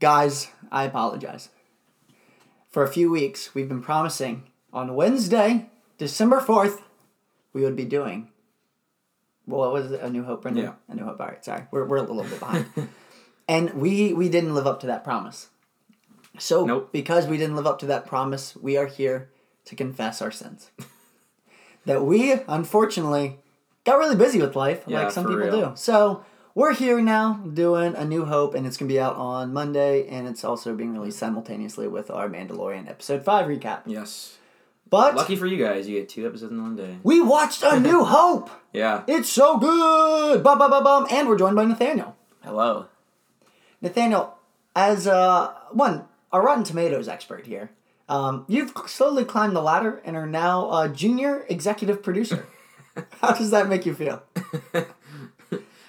Guys, I apologize. For a few weeks, we've been promising on Wednesday, December 4th, we would be doing. Well, what was it? A New Hope, Brendan? Yeah. A New Hope. All right, sorry. We're, we're a little bit behind. and we, we didn't live up to that promise. So, Nope. because we didn't live up to that promise, we are here to confess our sins. that we, unfortunately, got really busy with life, Yeah, like some people real. do. So, we're here now doing A New Hope, and it's going to be out on Monday, and it's also being released simultaneously with our Mandalorian Episode 5 recap. Yes. But Lucky for you guys, you get two episodes in one day. we watched A New Hope! Yeah. It's so good! Bum, bum, bum, bum. And we're joined by Nathaniel. Hello. Nathaniel, as uh, one, a Rotten Tomatoes expert here, um, you've slowly climbed the ladder and are now a junior executive producer. How does that make you feel?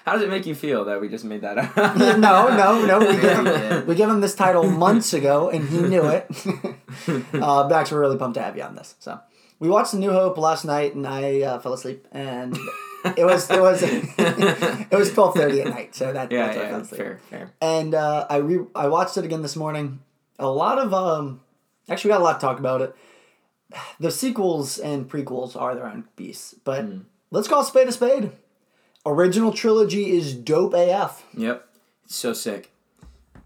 How does it make you feel that we just made that up? no, no, no. We gave, him, Yeah. we gave him this title months ago, and he knew it. uh, Max, we're really pumped to have you on this. So we watched The New Hope last night, and I uh, fell asleep, and it was it was it was twelve thirty at night. So that, Yeah, that's why yeah, fair, fair. And uh, I re I watched it again this morning. A lot of um, actually we got a lot to talk about it. The sequels and prequels are their own beasts, but let's call a spade a spade. Original trilogy is dope AF. Yep. It's so sick.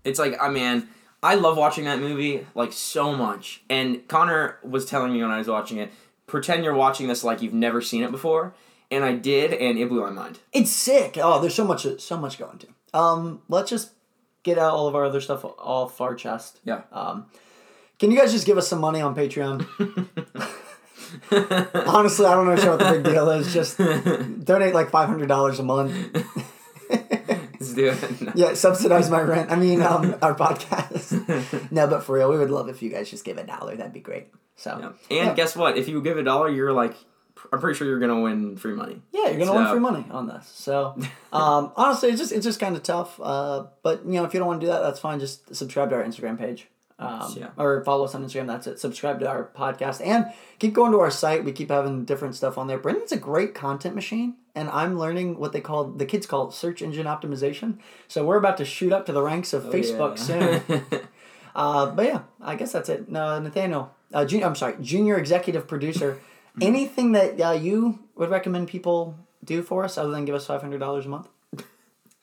It's like, I mean, I love watching that movie like so much. And Connor was telling me when I was watching it, pretend you're watching this like you've never seen it before. And I did, and it blew my mind. It's sick. Oh, there's so much so much going to. Um, let's just get out all of our other stuff off our chest. Yeah. Um, can you guys just give us some money on Patreon? Honestly, I don't know what the big deal is. Just donate like five hundred dollars a month. Let's do it. No. Yeah, subsidize my rent. I mean, um, our podcast. no, but for real, we would love if you guys just give a dollar. That'd be great. So, Yeah. And Yeah. guess what? If you give a dollar, you're like, I'm pretty sure you're gonna win free money. yeah, you're gonna win free money on this. So, um, honestly, it's just it's just kind of tough. Uh, but you know, if you don't want to do that, that's fine. Just subscribe to our Instagram page. Um, Yeah. Or follow us on Instagram. That's it. Subscribe to our podcast and keep going to our site. We keep having different stuff on there. Brendan's a great content machine, and I'm learning what they call the kids call search engine optimization. So we're about to shoot up to the ranks of Facebook soon. Uh, but yeah, I guess that's it. No, Nathaniel, uh, junior, I'm sorry, junior executive producer. Anything that uh, you would recommend people do for us other than give us five hundred dollars a month?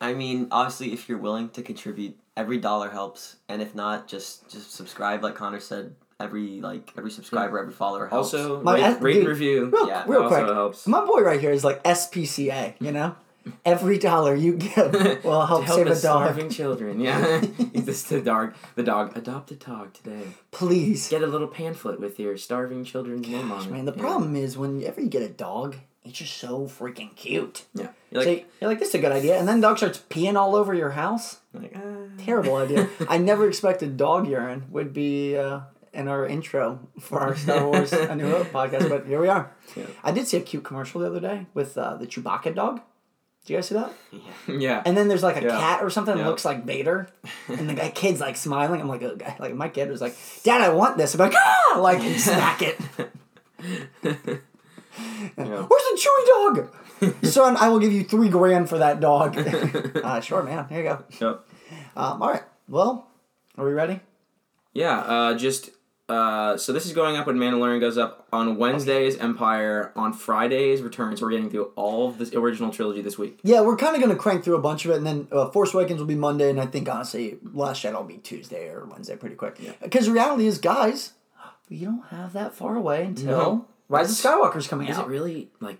I mean, obviously, if you're willing to contribute, every dollar helps, and if not, just just subscribe. Like Connor said, every like every subscriber, every follower helps. also, My- rate, rate dude, review. Real, Yeah, real also quick, helps. my boy right here is like SPCA. You know, every dollar you give will help, help save the a dog. starving children. Yeah, this the dog. The dog. Adopt a dog today. Please, Get a little pamphlet with your starving children's name on it. man. The Yeah. problem is whenever you get a dog, it's just so freaking cute. Yeah, you're so like, you're like, this is a good idea, and then the dog starts peeing all over your house. Like ah. Terrible idea. I never expected dog urine would be uh, in our intro for our Star Wars A New Hope podcast, but here we are. Yeah. I did see a cute commercial the other day with uh, the Chewbacca dog. Do you guys see that? yeah. And then there's like a Yeah. cat or something that Yeah. looks like Vader, and the guy kid's like smiling. I'm like, oh, guy, like my kid was like, Dad, I want this. I'm like, ah, like smack it. Yeah. Where's the Chewy dog? Son, I will give you three grand for that dog. uh, sure, man. Here you go. Yep. Um, all right. Well, are we ready? Yeah, uh, just uh, so this is going up when Mandalorian goes up on Wednesdays. Empire on Fridays returns. We're getting through all of this original trilogy this week. Yeah, we're kind of going to crank through a bunch of it, and then uh, Force Awakens will be Monday, and I think honestly, Last Jedi will be Tuesday or Wednesday, pretty quick. Because the reality is, guys, we don't have that far away until No. Rise of Skywalker's coming out? Is out. it really like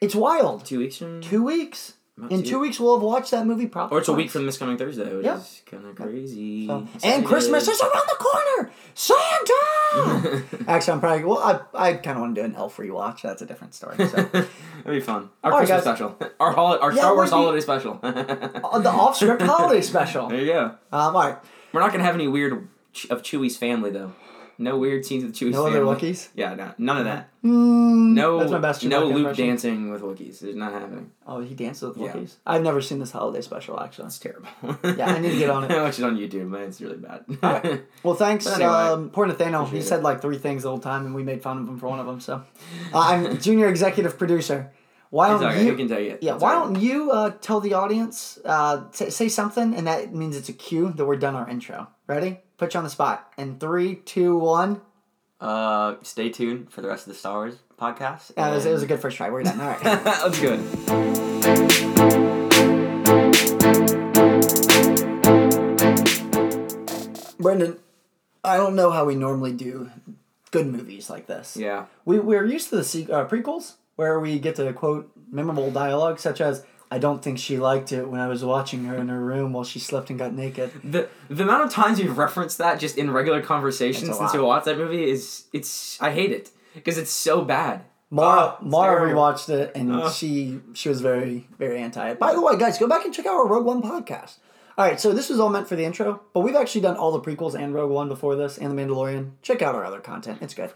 It's wild. two weeks from? Two weeks. In two- weeks, we'll have watched that movie probably. Or it's a week from this coming Thursday, which Yeah. is kind of crazy. So- Excited. and Christmas is around the corner. Santa. Actually, I'm probably well. I, I kind of want to do an elf rewatch. That's a different story. So. That'd be fun. Our All right, Christmas guys. special. Our hol- our Yeah, Star it Wars would be- holiday special. Uh, the off-script holiday special. there you go. Um, all right. We're not gonna have any weird ch- of Chewie's family though. No weird scenes with Chewie's No family. other Wookiees? Yeah, no, none of that. Mm, No, that's my best no Luke impression. dancing with Wookiees. It's not happening. Oh, he dances with Yeah. Wookiees. I've never seen this holiday special actually. It's terrible. Yeah, I need to get on it. I watch it on YouTube, but it's really bad. Alright. Well, thanks. But anyway, um, poor Nathaniel. He appreciate said like three things the whole time, and we made fun of him for one of them. So, uh, I'm junior executive producer. Why It's don't you? we can tell you. Yeah, It's why don't you uh, tell the audience, uh, say, say something, and that means it's a cue that we're done our intro. Ready? Put you on the spot. In three, two, one. Uh, stay tuned for the rest of the Star Wars podcast. Yeah, it, was, it was a good first try. We're done. All right. That's good. Brendan, I don't know how we normally do good movies like this. Yeah. We, we're used to the se- uh, prequels where we get to quote memorable dialogue, such as, I don't think she liked it when I was watching her in her room while she slept and got naked. The the amount of times you've referenced that just in regular conversation since we watched that movie is it's I hate it because it's so bad. Mara, Oh, Mara terrible. rewatched it and Ugh. she she was very very anti it. By the way, guys, go back and check out our Rogue One podcast. All right, so this was all meant for the intro, but we've actually done all the prequels and Rogue One before this, and The Mandalorian. Check out our other content; it's good.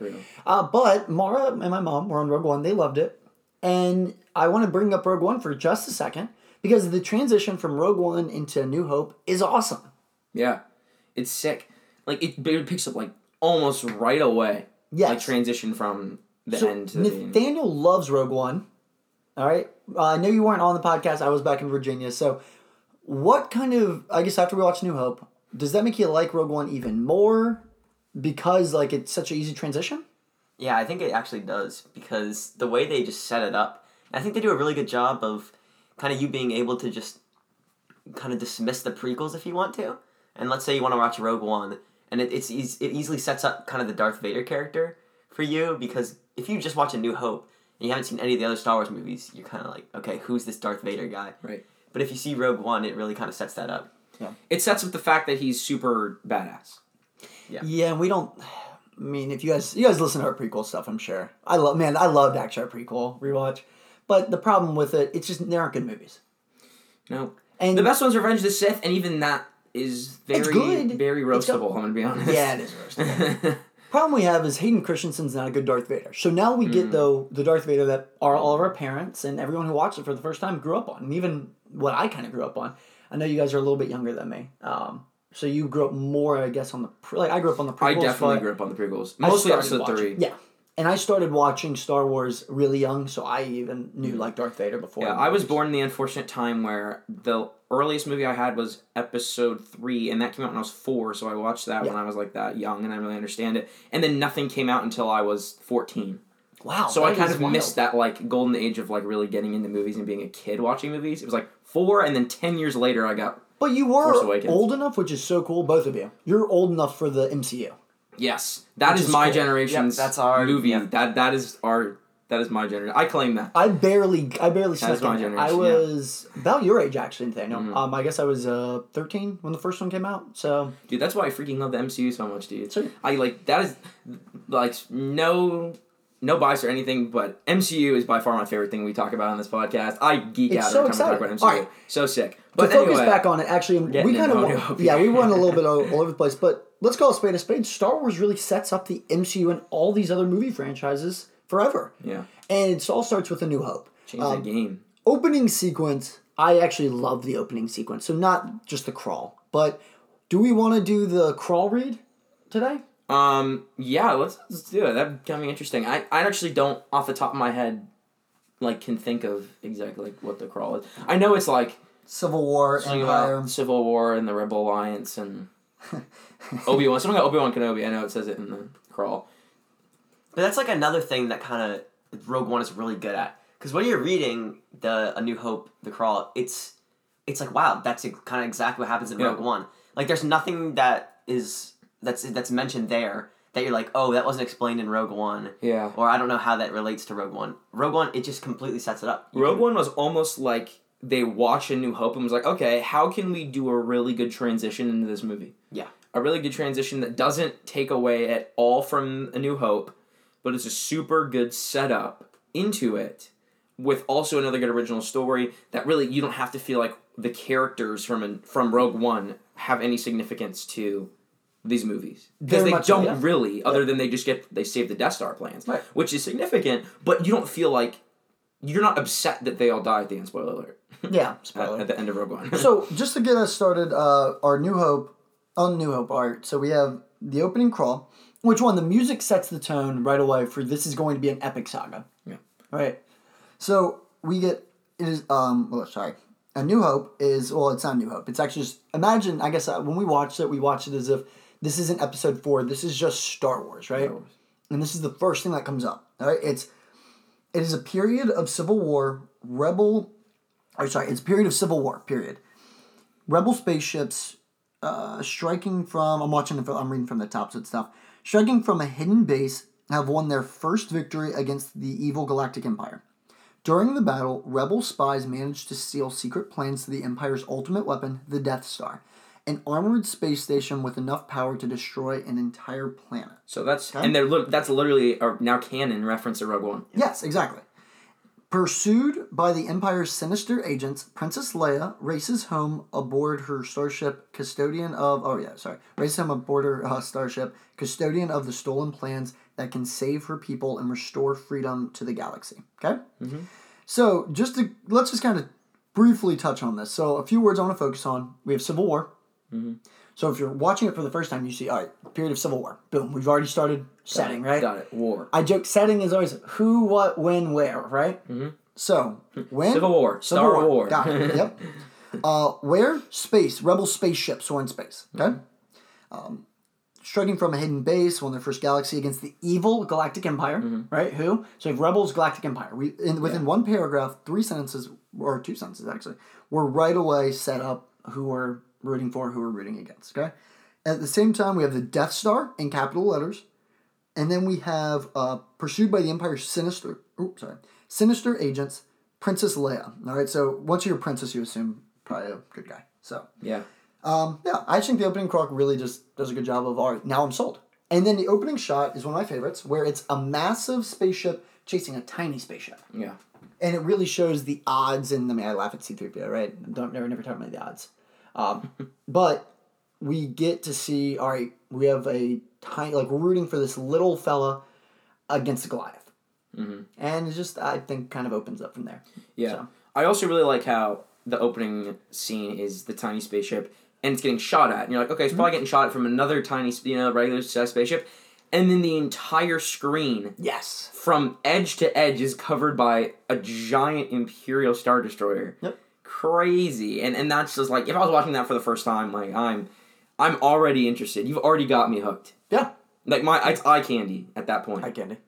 Uh, but Mara and my mom were on Rogue One; they loved it, and I want to bring up Rogue One for just a second because the transition from Rogue One into New Hope is awesome. Yeah, it's sick. Like it, it picks up like almost right away. Yes. Like transition from the So end to the. Nathaniel loves Rogue One. All right. Uh, I know you weren't on the podcast. I was back in Virginia. So, what kind of I guess after we watch New Hope, does that make you like Rogue One even more? Because like it's such an easy transition. Yeah, I think it actually does because the way they just set it up, I think they do a really good job of kind of you being able to just kind of dismiss the prequels if you want to. And let's say you want to watch Rogue One, and it, it's eas- it easily sets up kind of the Darth Vader character for you because if you just watch A New Hope and you haven't seen any of the other Star Wars movies, you're kind of like, okay, who's this Darth Vader guy? Right. But if you see Rogue One, it really kind of sets that up. Yeah. It sets up the fact that he's super badass. Yeah, and we don't. I mean, if you guys you guys listen to our prequel stuff, I'm sure. I love man, I loved actually our prequel rewatch, but the problem with it, it's just they aren't good movies. No. And The best one's Revenge of the Sith, and even that is very, good. very roastable. I'm gonna be honest. Yeah, it is roastable. problem we have is Hayden Christensen's not a good Darth Vader. So now we Mm. get though the Darth Vader that our, all of our parents and everyone who watched it for the first time grew up on, and even what I kind of grew up on. I know you guys are a little bit younger than me, um, so you grew up more, I guess, on the pre- like I grew up on the prequels. I definitely grew up on the prequels, mostly episode watching- three. Yeah, and I started watching Star Wars really young, so I even knew mm-hmm. like Darth Vader before. Yeah, I was born in the unfortunate time where the earliest movie I had was episode three, and that came out when I was four, so I watched that Yeah. when I was like that young and I really understand it. And then nothing came out until I was 14. Wow, So I kind of wild. missed that like golden age of like really getting into movies and being a kid watching movies. It was like four, and then 10 years later I got, But you were old enough, which is so cool, both of you. You're old enough for the MCU. yes, that is is my cool. generation's Yep, that's our- movie. yeah. That That is our, that is my generation. I claim that. I barely, I barely That is my there. I generation, yeah. was about your age, actually, Nathaniel. Mhm. Um, I guess I was uh, 13 when the first one came out. So Dude, that's why I freaking love the MCU so much, dude. Sure. I like that is like no no bias or anything, but MCU is by far my favorite thing we talk about on this podcast. I geek It's out so every time we talk about MCU. So sick. To But focus back on it, actually, we kind of, yeah, we went a little bit all, all over the place. But let's call a spade a spade. Star Wars really sets up the MCU and all these other movie franchises forever. yeah, And it all starts with A New Hope. change Um, the game. opening sequence i actually love the opening sequence so not just the crawl but do we want to do the crawl read today Um, yeah, let's, let's do it. That got be interesting. I, I actually don't off the top of my head like can think of exactly like what the crawl is. I know it's like civil war something empire about Civil War and the Rebel Alliance and Obi Wan. Something about Obi Wan Kenobi. I know it says it in the crawl. But that's like another thing that kind of Rogue One is really good at. Because when you're reading the A New Hope, the crawl, it's it's like wow, that's kind of exactly what happens in Yeah. Rogue One. Like there's nothing that is that's that's mentioned there that you're like, oh, that wasn't explained in Rogue One, Yeah. or I don't know how that relates to Rogue One. Rogue One, it just completely sets it up. You Rogue can- One was almost like they watched A New Hope and was like, okay, how can we do a really good transition into this movie? Yeah. A really good transition that doesn't take away at all from A New Hope, but it's a super good setup into it with also another good original story that really you don't have to feel like the characters from an, from Rogue One have any significance to these movies because they don't yeah. really other than they just get they save the Death Star plans Right. which is significant but you don't feel like you're not upset that they all die at the end spoiler alert. Yeah at, spoiler. At the end of Rogue One. So just to get us started uh, our new hope on new hope art so we have the opening crawl which one the music sets the tone right away for this is going to be an epic saga. Yeah. right? So we get it is um well sorry. A New Hope is well it's not New Hope. It's actually just imagine I guess uh, when we watched it we watched it as if this isn't episode four. This is just Star Wars right? Star Wars. and this is the first thing that comes up all right? It's it is a period of civil war rebel or sorry it's a period of civil war period. Rebel spaceships uh, striking from I'm watching from, I'm reading from the top so it's stuff striking from a hidden base have won their first victory against the evil galactic empire. During the battle, rebel spies managed to steal secret plans to the Empire's ultimate weapon, the Death Star, an armored space station with enough power to destroy an entire planet. So that's Okay. and they're lit- that's literally a now canon reference to Rogue One. Yes, exactly. Pursued by the Empire's sinister agents, Princess Leia races home aboard her starship, custodian of. Oh, yeah, sorry. Races home aboard her uh, starship, custodian of the stolen plans that can save her people and restore freedom to the galaxy. Okay? So, just to. Let's just kind of briefly touch on this. So, a few words I want to focus on. We have Civil War. So, if you're watching it for the first time, you see, all right, period of Civil War. Boom. We've already started setting, right? Got it. War. I joke setting is always who, what, when, where, right? Mm-hmm. So when Civil War. Star War. Got it. Yep. Uh, where space rebel spaceships are in space. Okay. Um, striking from a hidden base, won their first galaxy against the evil Galactic Empire. Right? Who? So rebels, Galactic Empire. We in, within one paragraph, three sentences or two sentences actually, were right away set up who we're rooting for, who we're rooting against. Okay. At the same time, we have the Death Star in capital letters. And then we have uh, pursued by the Empire's sinister, oops, sorry, sinister agents, Princess Leia. All right, so once you're a princess, you assume probably a good guy. So Yeah. um, yeah, I just think the opening croc really just does a good job of all right. Now I'm sold. And then the opening shot is one of my favorites, where it's a massive spaceship chasing a tiny spaceship, Yeah. and it really shows the odds. And I mean, I laugh at C three PO, right? Don't never never talk about the odds, um, but we get to see all right. We have a tiny like we're rooting for this little fella against Goliath, Mm-hmm. and it just I think kind of opens up from there. Yeah. So. I also really like how the opening scene is the tiny spaceship and it's getting shot at. And you're like, okay, it's probably getting shot at from another tiny, you know, regular size spaceship. And then the entire screen Yes. from edge to edge is covered by a giant Imperial Star Destroyer. Yep. Crazy. And and that's just like if I was watching that for the first time, like I'm I'm already interested. You've already got me hooked. Yeah. Like my it's eye candy at that point. Eye candy.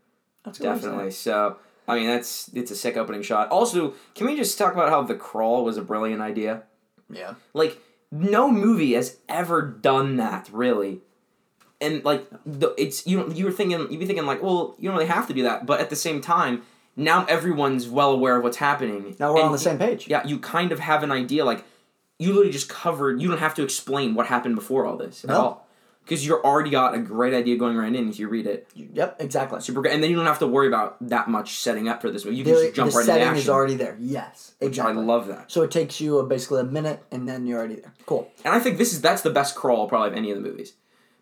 That's a good way to say it. Definitely. So, I mean, that's it's a sick opening shot. Also, can we just talk about how the crawl was a brilliant idea? Yeah. Like, no movie has ever done that, really. And like, the it's you you were thinking you'd be thinking like, well, you don't really have to do that, but at the same time, now everyone's well aware of what's happening. Now we're And on the same page. Yeah, you kind of have an idea. Like, you literally just covered. You don't have to explain what happened before all this at No. all, because you're already got a great idea going right in if you read it Yep. Exactly. super great, and then you don't have to worry about that much setting up for this movie. You can The, just jump the right into setting action. is already there. Yes, exactly. I love that, So it takes you a, basically a minute, and then you're already there. Cool. and I think this is that's the best crawl probably of any of the movies,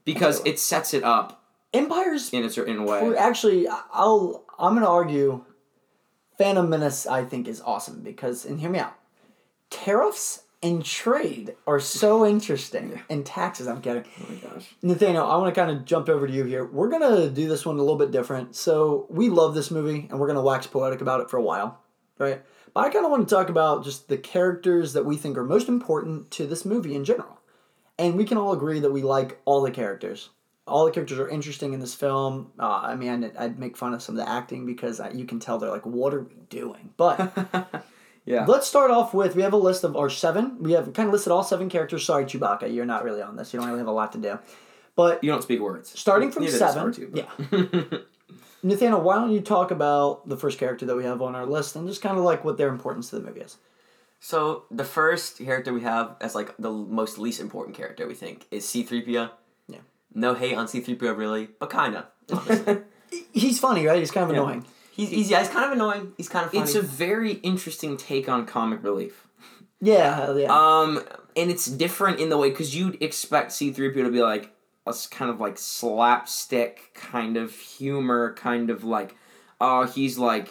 because it sets it up Empire's in a certain way. Actually, I'll I'm gonna argue. Phantom Menace, I think, is awesome because, and hear me out. Tariffs and trade are so interesting, and taxes. I'm kidding. Oh my gosh. Nathaniel, I want to kind of jump over to you here. We're gonna do this one a little bit different. So we love this movie, and we're gonna wax poetic about it for a while, right? But I kind of want to talk about just the characters that we think are most important to this movie in general, and we can all agree that we like all the characters. All the characters are interesting in this film. Uh, I mean, I'd, I'd make fun of some of the acting because I, you can tell they're like, "What are we doing?" But Yeah. Let's start off with we have a list of our seven. We have kind of listed all seven characters. Sorry, Chewbacca, you're not really on this. You don't really have a lot to do. But You don't speak words. starting from Neither seven, R2, yeah. Nathaniel, why don't you talk about the first character that we have on our list and just kind of like what their importance to the movie is? So the first character we have as like the most least important character we think is C three PO. No hate on C three PO really, but kinda. He's funny, right? He's kind of Yeah. annoying. he's, he's yeah, he's kind of annoying. He's kind of funny. it's a very interesting take on comic relief. Yeah, yeah. Um, and it's different in the way because you'd expect C three PO to be like a kind of like slapstick kind of humor, kind of like, oh, he's like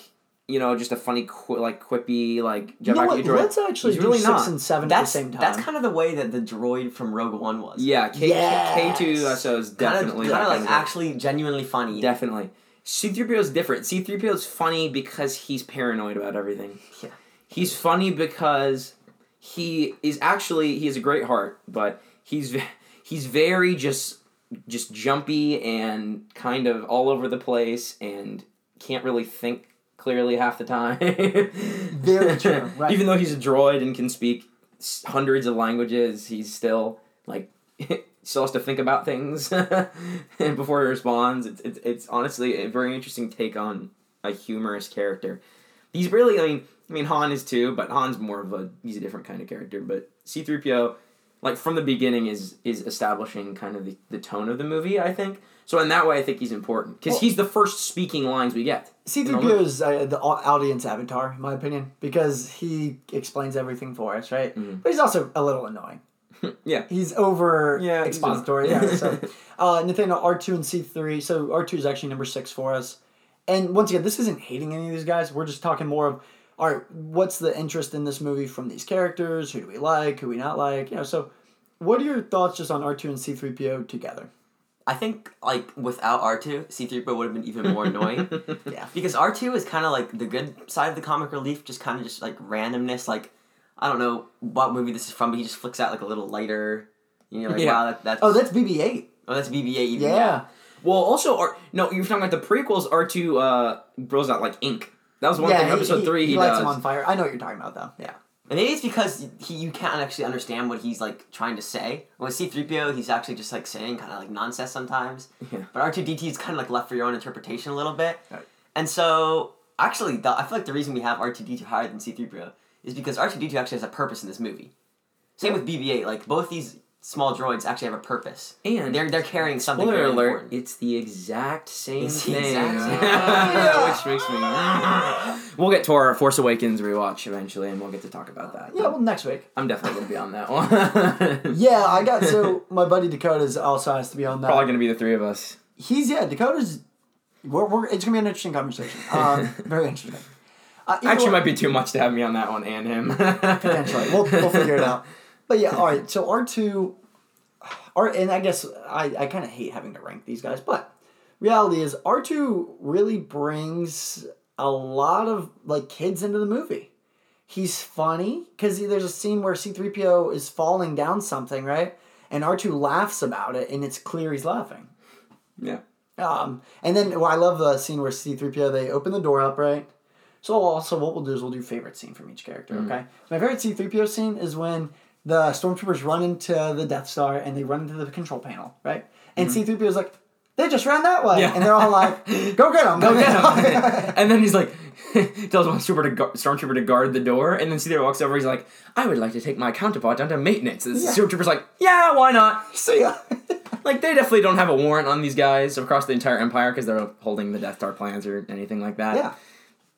you know just a funny qu- like quippy like you know what? droid. Let's actually He's do really six not. and seven that's at the same time. that's kind of the way that the droid from Rogue One was. Yeah, K Yes. K two SO is definitely kind of like of- actually genuinely funny. definitely. C3PO is different. C3PO is funny because he's paranoid about everything. Yeah. He's funny because he is actually he has a great heart, but he's he's very just just jumpy and kind of all over the place and can't really think clearly half the time. Very true, right. Even though he's a droid and can speak hundreds of languages, he's still like still has to think about things before he responds. It's, it's it's honestly a very interesting take on a humorous character. He's really I mean I mean Han is too, but Han's more of a he's a different kind of character. But C three PO, like from the beginning, is is establishing kind of the, the tone of the movie. I think so. In that way, I think he's important because Well- he's the first speaking lines we get. C3PO is uh, the audience avatar, in my opinion, because he explains everything for us, right? Mhm. But he's also a little annoying. Yeah. He's over Yeah, expository. a- yeah. So, uh, Nathaniel R2 and C3. So R2 is actually number six for us. And once again, this isn't hating any of these guys. We're just talking more of, all right, what's the interest in this movie from these characters? Who do we like? Who we not like? You know. So, what are your thoughts just on R2 and C3PO together? I think like without R two, C three PO would have been even more annoying. Yeah. Because R two is kind of like the good side of the comic relief, just kind of just like randomness. Like I don't know what movie this is from, but he just flicks out like a little lighter. You know, like Yeah. wow, that, that's Oh, that's BB-8. oh that's BB eight. Even Yeah. Well, also, R- no, you're talking about the prequels. R two uh, bros out like ink. That was one yeah, thing. he- Episode he, three, he, he lights does. him on fire. I know what you're talking about, though. Yeah. And maybe it's because he you can't actually understand what he's like trying to say. With C three PO, he's actually just like saying kind of like nonsense sometimes. Yeah. But R two D T is kind of like left for your own interpretation a little bit. Right. And so actually, the, I feel like the reason we have R two D two higher than C three PO is because R two D two actually has a purpose in this movie. Same with BB eight. Like both these small droids actually have a purpose. And They're they're carrying something spoiler very alert, important. it's the exact same It's thing. exact same Which makes me. we'll get to our Force Awakens rewatch eventually, and we'll get to talk about that. Yeah, well, next week. I'm definitely gonna be on that one. Yeah, I got so my buddy Dakota's also has to be on that. Probably gonna be the three of us. He's yeah, Dakota's. We're, we're, it's gonna be an interesting conversation. Um, very interesting. Uh, Actually, way- might be too much to have me on that one and him. potentially. We'll, we'll figure it out. But yeah, all right. So R two, R and I guess I I kind of hate having to rank these guys, but reality is R two really brings a lot of like kids into the movie. He's funny because there's a scene where C three PO is falling down something right, and R two laughs about it, and it's clear he's laughing. yeah. Um, and then well, I love the scene where C3PO they open the door up, right? So also what we'll do is we'll do favorite scene from each character, okay? My favorite C3PO scene is when the stormtroopers run into the Death Star and they run into the control panel, right? And mm-hmm. C3PO is like, they just ran that way, Yeah. and they're all like, "Go get them, go get them." and then he's like, tells one trooper to gu- stormtrooper to guard the door, and then C-3PO walks over. He's like, "I would like to take my counterpart down to maintenance." And the Yeah. stormtrooper's like, "Yeah, why not?" so yeah, Like they definitely don't have a warrant on these guys across the entire empire because they're holding the Death Star plans or anything like that. yeah.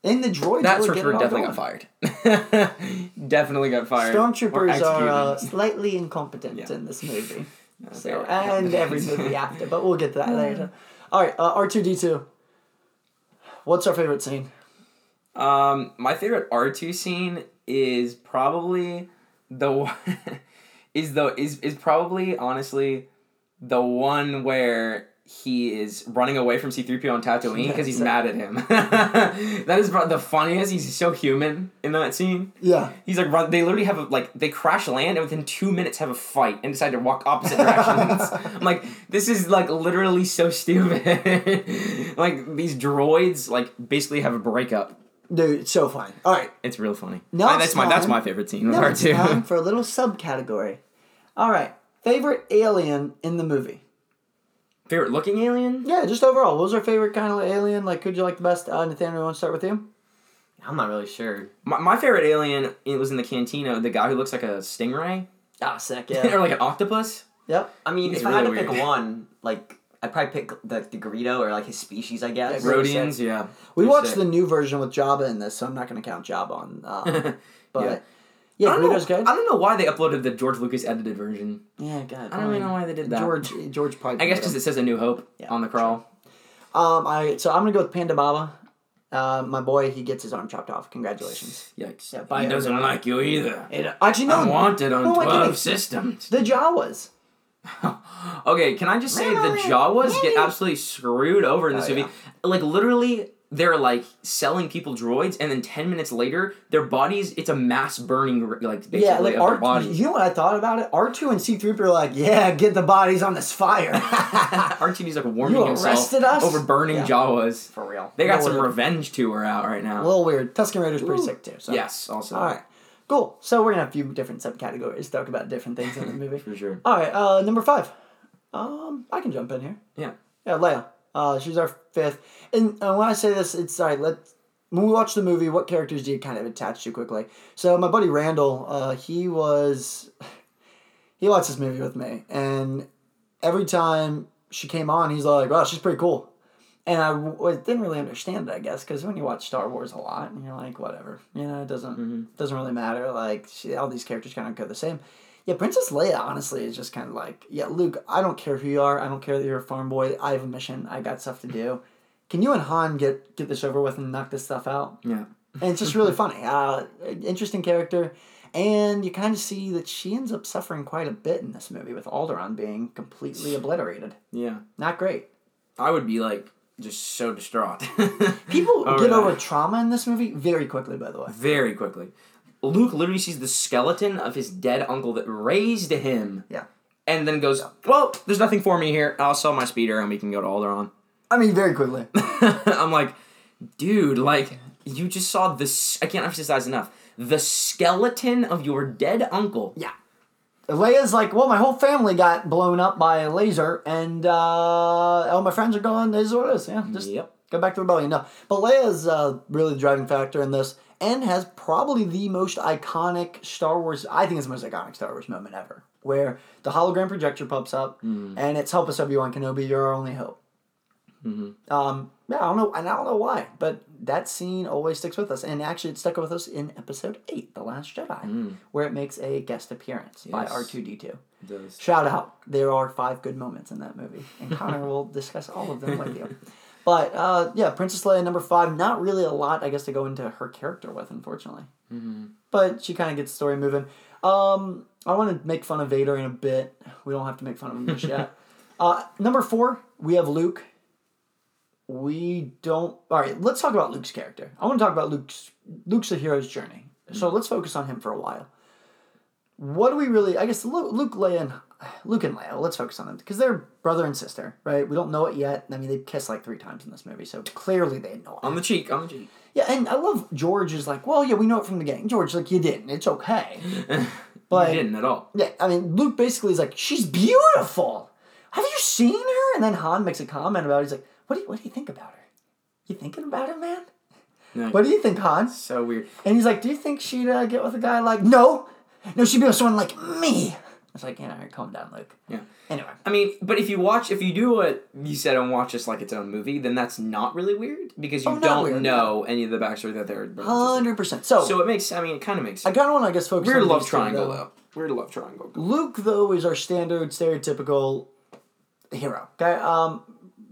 And the droids That really get it stormtrooper all definitely going. got fired. definitely got fired. Stormtroopers are uh, slightly incompetent Yeah. in this movie. So and every movie after, but we'll get to that later. All right, uh, R two D two. What's our favorite scene? Um, my favorite R two scene is probably the one is the is is probably honestly the one where he is running away from C three PO on Tatooine because he's mad at him. that is the funniest. He's so human in that scene. Yeah, He's like run. They literally have a like they crash land and within two minutes have a fight and decide to walk opposite directions. I'm like, this is like literally so stupid. like these droids like basically have a breakup. dude, it's so funny. All right, It's real funny. Uh, that's my that's my favorite scene now it's two. time for a little subcategory. All right, favorite alien in the movie. Favorite looking alien? Yeah, just overall, what was our favorite kind of alien? Like, could you like the best? Uh, Nathaniel, want to start with you? I'm not really sure. My, my favorite alien it was in the cantina. The guy who looks like a stingray Ah, sick. yeah. or like an octopus. yep. I mean, He's if I had to really pick one, like I'd probably pick the the Greedo or like his species, I guess. Yeah, Really Rodians, yeah. We They're watched sick. the new version with Jabba in this, so I'm not going to count Jabba on. Uh, but Yeah. Yeah, I don't, know, good. I don't know why they uploaded the George Lucas edited version. Yeah, God. I don't really know why they did that. George, George probably. I guess because it. says A New Hope Yeah, on the crawl. Um, I so I'm gonna go with Ponda Baba. Uh, my boy, he gets his arm chopped off. Congratulations. Yikes. Yeah, he doesn't like you either. It, actually, no. I'm wanted on no, 12 systems. The Jawas. okay, can I just say the Jawas get absolutely screwed over in this Oh, movie? Like literally, they're like selling people droids, and then ten minutes later, their bodies. It's a mass burning, like basically Yeah, like of their R. bodies. You know what I thought about it? R two and C three are like, yeah, get the bodies on this fire. R2D's like warming You himself arrested us? over burning Yeah. Jawas. For real. They got A some little- revenge tour out right now. A little weird. Tusken Raider's pretty sick too. So. Yes, also. All right. Cool. So we're gonna have a few different subcategories talk about different things in the movie. For sure. All right. Uh, number five. Um, I can jump in here. Yeah. Yeah, Leia. Uh, she's our fifth. And uh, when I say this, it's sorry. Let when we watch the movie, what characters do you kind of attach to quickly? So my buddy Randall, uh, he was, he watched this movie with me, and every time she came on, he's like, "Wow, she's pretty cool." And I w- didn't really understand it, I guess, because when you watch Star Wars a lot, and you're like, whatever, you know, it doesn't doesn't really matter. Like she, all these characters kind of go the same. Yeah, Princess Leia, honestly, is just kind of like, yeah, Luke, I don't care who you are. I don't care that you're a farm boy. I have a mission. I got stuff to do. Can you and Han get get this over with and knock this stuff out? Yeah. And it's just really funny. Uh, interesting character. And you kind of see that she ends up suffering quite a bit in this movie with Alderaan being completely obliterated. Yeah. Not great. I would be like just so distraught. People get over trauma in this movie very quickly, by the way. very quickly. Luke literally sees the skeleton of his dead uncle that raised him. Yeah. And then goes, Well, there's nothing for me here. I'll sell my speeder and we can go to Alderaan. I mean, very quickly. I'm like, dude, like, you just saw this. I can't emphasize enough. The skeleton of your dead uncle. Yeah. Leia's like, well, my whole family got blown up by a laser, and uh, all my friends are gone. This is what it is. Yeah, just Yep. go back to the rebellion. No, but Leia's uh, really the driving factor in this, and has probably the most iconic Star Wars. I think it's the most iconic Star Wars moment ever, where the hologram projector pops up, mm-hmm. and it's "Help us, Obi Wan Kenobi, you're our only hope." Mm-hmm. Um, yeah, I don't know, and I don't know why, but that scene always sticks with us, and actually, it stuck with us in Episode Eight, The Last Jedi, mm. where it makes a guest appearance by R two D two. Does. Shout out! There are five good moments in that movie, and Connor will discuss all of them with you. But uh, yeah, Princess Leia number five. Not really a lot, I guess, to go into her character with, unfortunately. But she kind of gets the story moving. Um, I want to make fun of Vader in a bit. We don't have to make fun of him just yet. Uh, number four, we have Luke. We don't. All right, let's talk about Luke's character. I want to talk about Luke's Luke's the hero's journey. So let's focus on him for a while. What do we really? I guess Luke, Luke, Leia, and Luke and Leia. Let's focus on them because they're brother and sister, right? We don't know it yet. I mean, they kiss like three times in this movie, so clearly they know it. On the cheek, on the cheek. Yeah, and I love George is like, well, yeah, we know it from the gang. George, like, you didn't. It's okay. But you didn't at all. yeah, I mean, Luke basically is like, she's beautiful. Have you seen her? And then Han makes a comment about it. He's like, what do you, what do you think about her? You thinking about her, man? Like, What do you think, Han? So weird. And he's like, do you think she'd uh, get with a guy like, no, no, she'd be with someone like me. I was like, yeah, all right, calm down, Luke. Yeah. Anyway, I mean, but if you watch, if you do what you said and watch this like its own movie, then that's not really weird because you Oh, don't weird, know any of the backstory that they're. hundred percent. So, So it makes. I mean, it kind of makes. I kind of want to, I guess, focus Weird on love triangle though. though. Weird love triangle. Luke though is our standard stereotypical hero. Okay, um,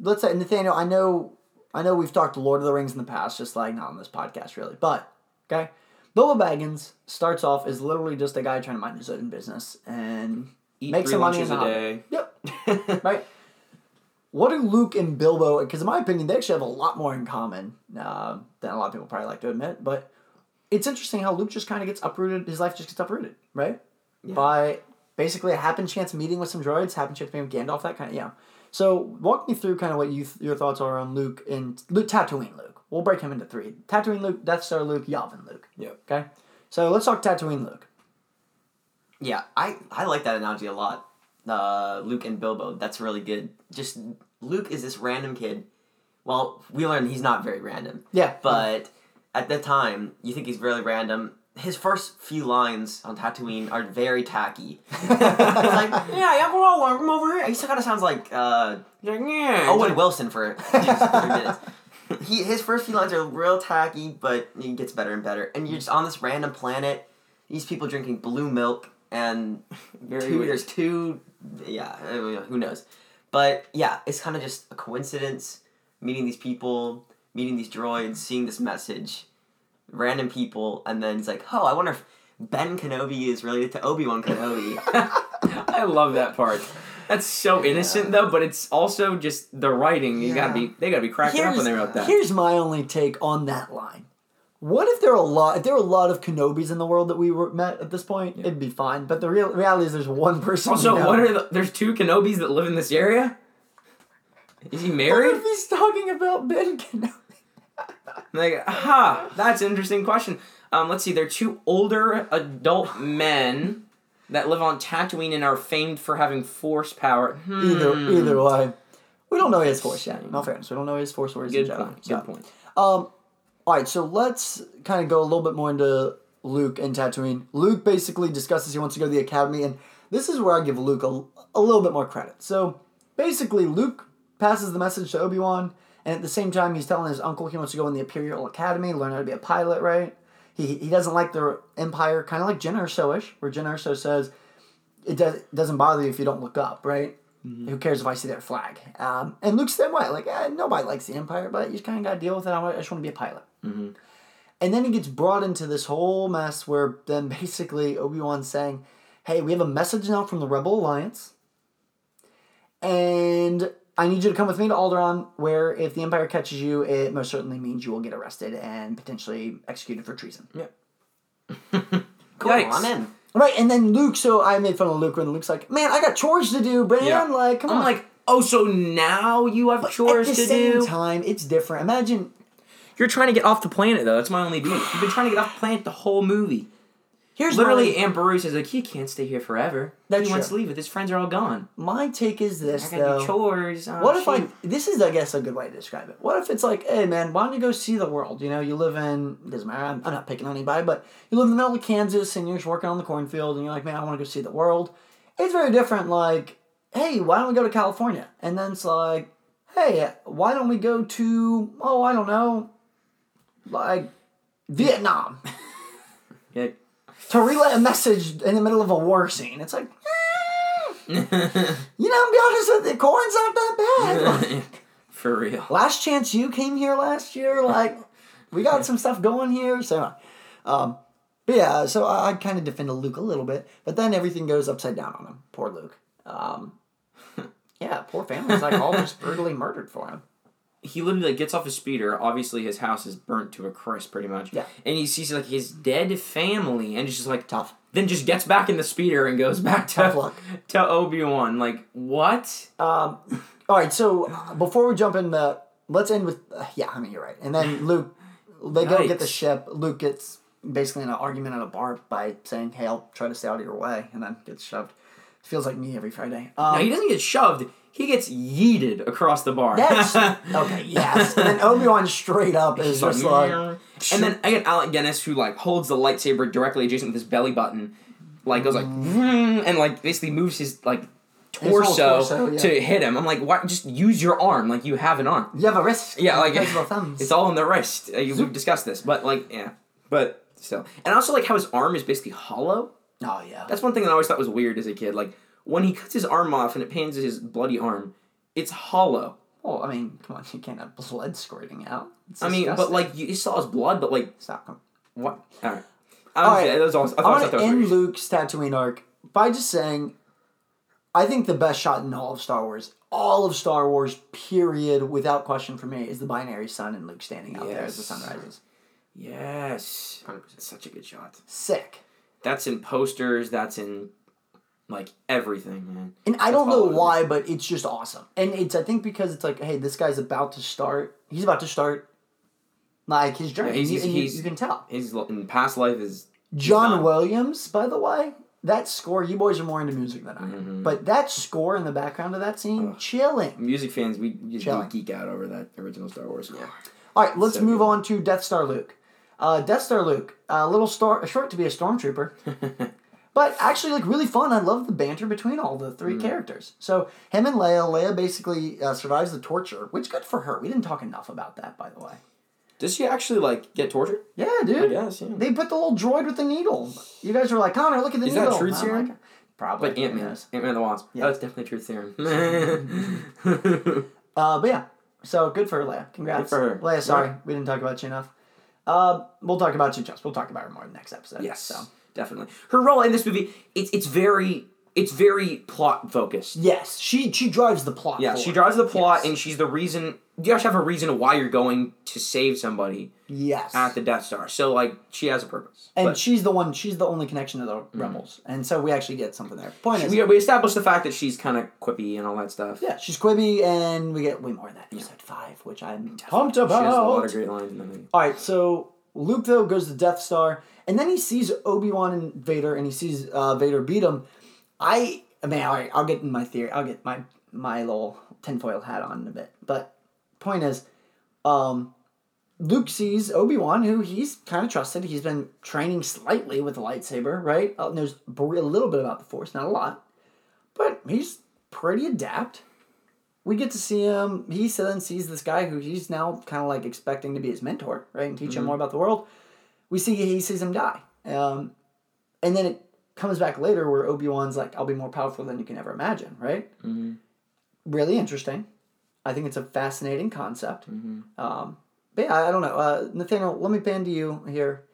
let's say Nathaniel. I know, I know we've talked Lord of the Rings in the past, just like not on this podcast really, but okay, Bilbo Baggins starts off as literally just a guy trying to mind his own business and Eat make some money in the a day. Yep, right. What do Luke and Bilbo? Because in my opinion, they actually have a lot more in common uh, than a lot of people probably like to admit. But it's interesting how Luke just kind of gets uprooted. His life just gets uprooted, right? By basically a happen chance meeting with some droids, happen chance meeting with Gandalf, that kind of yeah. So walk me through kind of what you your thoughts are on Luke and Luke Tatooine Luke. We'll break him into three: Tatooine Luke, Death Star Luke, Yavin Luke. Yep. Okay. So let's talk Tatooine Luke. Yeah, I, I like that analogy a lot. Uh, Luke and Bilbo, that's really good. Just Luke is this random kid. Well, we learn he's not very random, Yeah, but at the time, you think he's really random. His first few lines on Tatooine are very tacky. He's like, yeah, yeah, come over, come over here. He still kind of sounds like uh, yeah. Owen Wilson for three minutes. He his first few lines are real tacky, but he gets better and better. And you're just on this random planet. These people drinking blue milk, and Very two, there's two. Yeah, who knows? But yeah, it's kind of just a coincidence. Meeting these people, meeting these droids, seeing this message, random people, and then it's like, oh, I wonder if Ben Kenobi is related to Obi Wan Kenobi. I love that part. That's so innocent though, but it's also just the writing. You gotta be they gotta be cracking up when they wrote that. Here's my only take on that line. What if there are a lot? If there are a lot of Kenobis in the world that we were met at this point, it'd be fine. But the real reality is, there's one person. Also, we know. what are the, there's two Kenobis that live in this area? Is he What married? if he's talking about Ben Kenobi? Like, ha, that's an interesting question. Um, let's see, they're two older adult men that live on Tatooine and are famed for having force power. Hmm. Either either way, we don't know his force yet. No fairness, we don't know his force or his Good Jedi. point. So, Good point. Um, all right, so let's kind of go a little bit more into Luke and Tatooine. Luke basically discusses he wants to go to the academy, and this is where I give Luke a, a little bit more credit. So basically, Luke passes the message to Obi Wan, and at the same time, he's telling his uncle he wants to go in the Imperial Academy, learn how to be a pilot, right? He, he doesn't like the Empire, kind of like Jyn Erso-ish, where Jyn Erso says, it, does, it doesn't bother you if you don't look up, right? Who cares if I see their flag? Um, and Luke's the same way. Like, eh, nobody likes the Empire, but you just kind of got to deal with it. I just want to be a pilot. And then he gets brought into this whole mess where then basically Obi Wan's saying, hey, we have a message now from the Rebel Alliance. And I need you to come with me to Alderaan, where if the Empire catches you, it most certainly means you will get arrested and potentially executed for treason. Cool, Yikes. I'm in. Right, and then Luke, so I made fun of Luke when Luke's like, man, I got chores to do, man. Yeah. Like, come I'm on. like, oh, so now you have But chores at the to same do? time, it's different. Imagine You're trying to get off the planet, though. That's my only beef. You've been trying to get off the planet the whole movie. Here's Literally, my, Aunt says, like, he can't stay here forever. That's he wants to leave with his friends are all gone. my take is this I gotta though. do chores. Oh, What if I? This is, I guess, a good way to describe it. What if it's like, hey, man, why don't you go see the world? You know, you live in doesn't matter. I'm, I'm not picking on anybody, but you live in the middle of Kansas and you're just working on the cornfield, and you're like, man, I want to go see the world. It's very different. Like, hey, why don't we go to California? And then it's like, hey, why don't we go to? Oh, I don't know, like Vietnam Yeah. To relay a message in the middle of a war scene. It's like. eh, You know, to be honest with you, corn's not that bad. For real. last chance you came here last year like we got some stuff going here so um but yeah so i, I kind of defended luke a little bit but then everything goes upside down on him poor luke um yeah poor family's like all just brutally murdered for him he literally like gets off his speeder. Obviously, his house is burnt to a crisp, pretty much. Yeah. And he sees like his dead family, and he's just like tough Then just gets back in the speeder and goes back Tough to luck. to Obi Wan. Like what? um all right so uh, before we jump in the let's end with uh, yeah i mean you're right and then luke they go get the ship luke gets basically in an argument at a bar by saying hey i'll try to stay out of your way and then gets shoved feels like me every friday um, no, he doesn't get shoved. He gets yeeted across the bar. That's okay. Yes, and then Obi Wan straight up is just like, and then I get Alec Guinness who like holds the lightsaber directly adjacent with his belly button, like goes like vroom, and like basically moves his like torso, torso, yeah. to hit him. I'm like, why? Just use your arm, like you have an arm. you have a wrist. Yeah, like it's all in the wrist. Uh, we've discussed this, but like yeah, but still, and also like how his arm is basically hollow. oh yeah. That's one thing that I always thought was weird as a kid. Like when he cuts his arm off and it pans his bloody arm, it's hollow. well, I mean, come on, you can't have blood squirting out. It's I mean, but like you, you saw his blood, but like stop. Come. what? All right. All All right. right. That was all, I I want to was end weird. Luke's Tatooine arc by just saying, I think the best shot in all of Star Wars, all of Star Wars, period, without question for me, is the binary sun and Luke standing out there as the sun rises. Yes, 100%. Such a good shot. Sick. That's in posters. That's in like everything, man. And I That's don't know all it is. why, but it's just awesome. And it's I think because it's like, hey, this guy's about to start. He's about to start, like his journey. Yeah, he's- he's- you, he's- you can tell. His in past life is John. Williams, by the way, that score. You boys are more into music than I am, Mm-hmm. but that score in the background of that scene, chilling. music fans. We just Chilling. geek out over that original Star Wars score. All right, let's So move good. on to Death Star Luke. Uh, Death Star Luke, a little star, short to be a stormtrooper, but actually like really fun. I love the banter between all the Mm. three characters. So him and Leia, Leia basically uh, survives the torture, which good for her. We didn't talk enough about that, by the way. Does she actually like get tortured? Yeah, I dude. guess. Yeah. They put the little droid with the needle. You guys were like, Connor, look at the Is that needle. truth And I'm serum? like, Probably. Like Ant Man, Yes. Ant Man the Wasp. Yeah. That's definitely truth serum. Uh, but yeah, so good for Leia. Congrats. Good for her. Leia, sorry, Yeah. we didn't talk about you enough. Uh, we'll talk about you just. We'll talk about her more in the next episode. yes, So. Definitely. Her role in this movie, it's it's very it's very plot focused. Yes, she she drives the plot. Yeah, she drives the plot, Yes. and she's the reason. You actually have a reason why you're going to save somebody yes, at the Death Star. So like, she has a purpose. and But she's the one. She's the only connection to the mm-hmm. rebels, and so we actually get something there. Point is, we, we established the fact that she's kind of quippy and all that stuff. yeah, she's quippy, and we get way more of that episode five, which I'm pumped about. She has a lot of great lines in the movie. All right, so Luke though goes to Death Star, and then he sees Obi Wan and Vader, and he sees uh, Vader beat him. I, I mean, all right, I'll get in my theory. I'll get my my little tinfoil hat on in a bit. But point is, um, Luke sees Obi Wan, who he's kind of trusted. He's been training slightly with the lightsaber, right? Uh, knows a little bit about the Force, not a lot, but he's pretty adept. We get to see him. He then sees this guy who he's now kind of like expecting to be his mentor, right, and teach him more about the world. We see he sees him die, um, and then it comes back later where Obi Wan's like, "I'll be more powerful than you can ever imagine," right? Mm-hmm. Really interesting. I think it's a fascinating concept. Um, but yeah, I, I don't know, uh, Nathaniel. Let me pan to you here.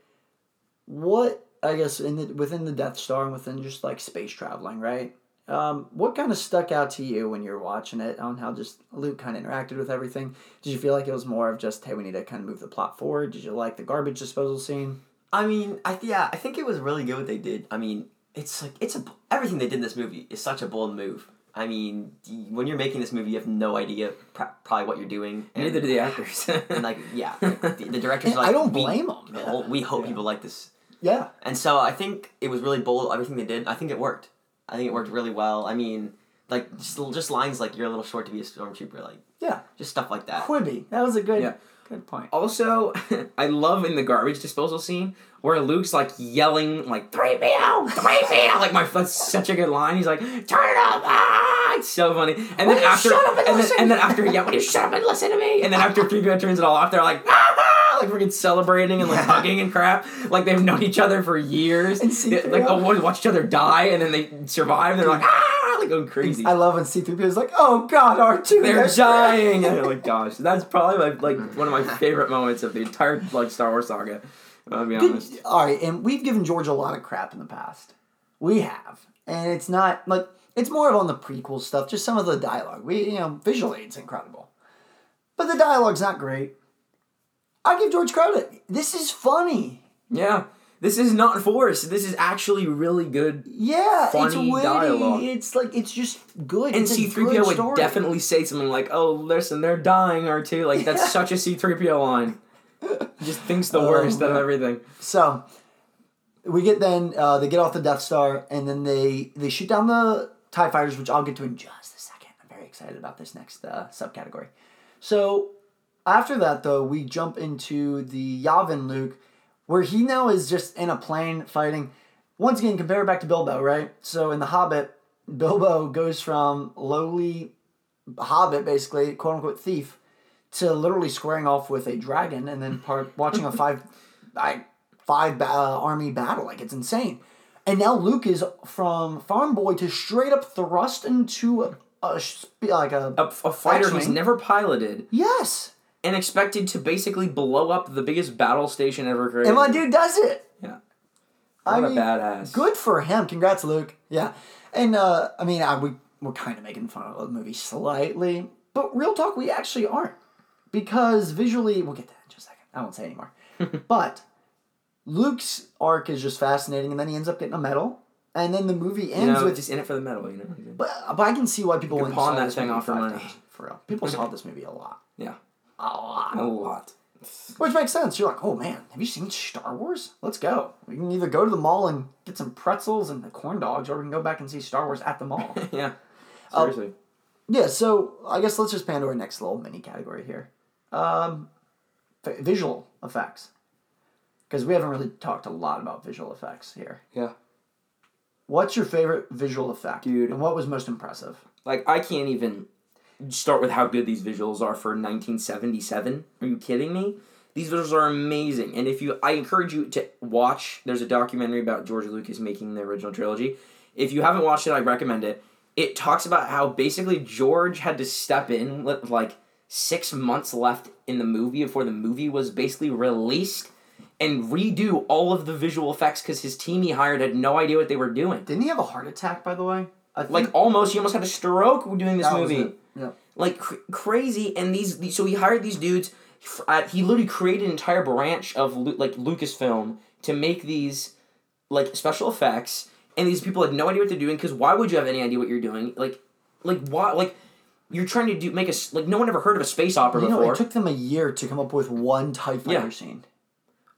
What I guess in the, within the Death Star and within just like space traveling, right? Um, what kind of stuck out to you when you were watching it on how just Luke kind of interacted with everything? Did you feel like it was more of just hey, we need to kind of move the plot forward? Did you like the garbage disposal scene? I mean, I yeah, I think it was really good what they did. I mean, it's like it's a everything they did in this movie is such a bold move. I mean, when you're making this movie, you have no idea pr- probably what you're doing. And, Neither do the actors. and like, yeah, like, the, the director's like, I don't blame them. we yeah. hope- We hope Yeah. people like this, Yeah, and so I think it was really bold. Everything they did, I think it worked. I think it worked really well. I mean, like just just lines like "You're a little short to be a stormtrooper," like yeah. just stuff like that. Quibi. That was a good, Yeah. good point. Also, I love in the garbage disposal scene where Luke's like yelling like three PO, three PO. Like my that's such a good line. He's like, turn it up, ah! It's so funny. And then after, shut and and, then, and then after, yeah, when you shut up and listen to me. And then after three PO turns it all off, they're like, ah! Like freaking celebrating and like hugging and crap. Like they've known each other for years. And They- C-3PO. like oh, watch each other die and then they survive. And they're like, ah, like going crazy. I love when C three PO is like, "Oh God, R two, They're dying. And I'm like, gosh, that's probably my, like one of my favorite moments of the entire like Star Wars saga. I'll be honest. All right, and we've given George a lot of crap in the past. We have, and it's not like it's more of on the prequel stuff. Just some of the dialogue. We, you know, visually it's incredible, but the dialogue's not great. I give George credit. This is funny. Yeah, this is not forced. This is actually really good. Yeah, Funny it's witty. dialogue. It's like it's just good. And C three PO would story. definitely say something like, "Oh, listen, they're dying," or two. Like that's Yeah. such a C three PO line. Just thinks the Oh, worst of everything. So we get then uh, they get off the Death Star and then they they shoot down the Tie Fighters, which I'll get to in just a second. I'm very excited about this next uh, subcategory. So after that, though, we jump into the Yavin Luke, where he now is just in a plane fighting. Once again, compare it back to Bilbo, right? So in The Hobbit, Bilbo goes from lowly hobbit, basically, quote unquote thief, to literally squaring off with a dragon and then part watching a five, I, five uh, army battle. Like it's insane. And now Luke is from farm boy to straight up thrust into a, a like a, A, a fighter he's never piloted yes. And expected to basically blow up the biggest battle station ever created. And my dude does it. Yeah. I What a mean, badass. Good for him. Congrats, Luke. Yeah. And uh, I mean, I, we we're kind of making fun of the movie slightly, but real talk, we actually aren't because visually, we'll get to that in just a second. I won't say anymore. but Luke's arc is just fascinating, and then he ends up getting a medal, and then the movie You ends know, with. just in it for the medal, you know. but, but I can see why people You can pawn that thing off for money. For real, people saw this movie a lot, Yeah. A lot. A lot. Which makes sense. You're like, oh man, have you seen Star Wars? Let's go. We can either go to the mall and get some pretzels and the corn dogs, or we can go back and see Star Wars at the mall. yeah. Uh, Seriously. yeah, so I guess let's just pan to our next little mini category here. Um, visual effects. Because we haven't really talked a lot about visual effects here. yeah. What's your favorite visual effect? Dude. And what was most impressive? Like I can't even start with how good these visuals are for 1977. Are you kidding me? These visuals are amazing, and if you, I encourage you to watch. There's a documentary about George Lucas making the original trilogy. If you haven't watched it, I recommend it. It talks about how basically George had to step in with like six months left in the movie before the movie was basically released, and redo all of the visual effects because his team he hired had no idea what they were doing. Didn't he have a heart attack, by the way? I think Like almost, he almost had a stroke doing this that movie. Like cr- crazy, and these, these so he hired these dudes. f- Uh, he literally created an entire branch of Lu- like Lucasfilm to make these like special effects, and these people had no idea what they're doing because why would you have any idea what you're doing? Like, like why? Like you're trying to do make a like no one ever heard of a space opera You know, before. it took them a year to come up with one TIE fighter Yeah. scene.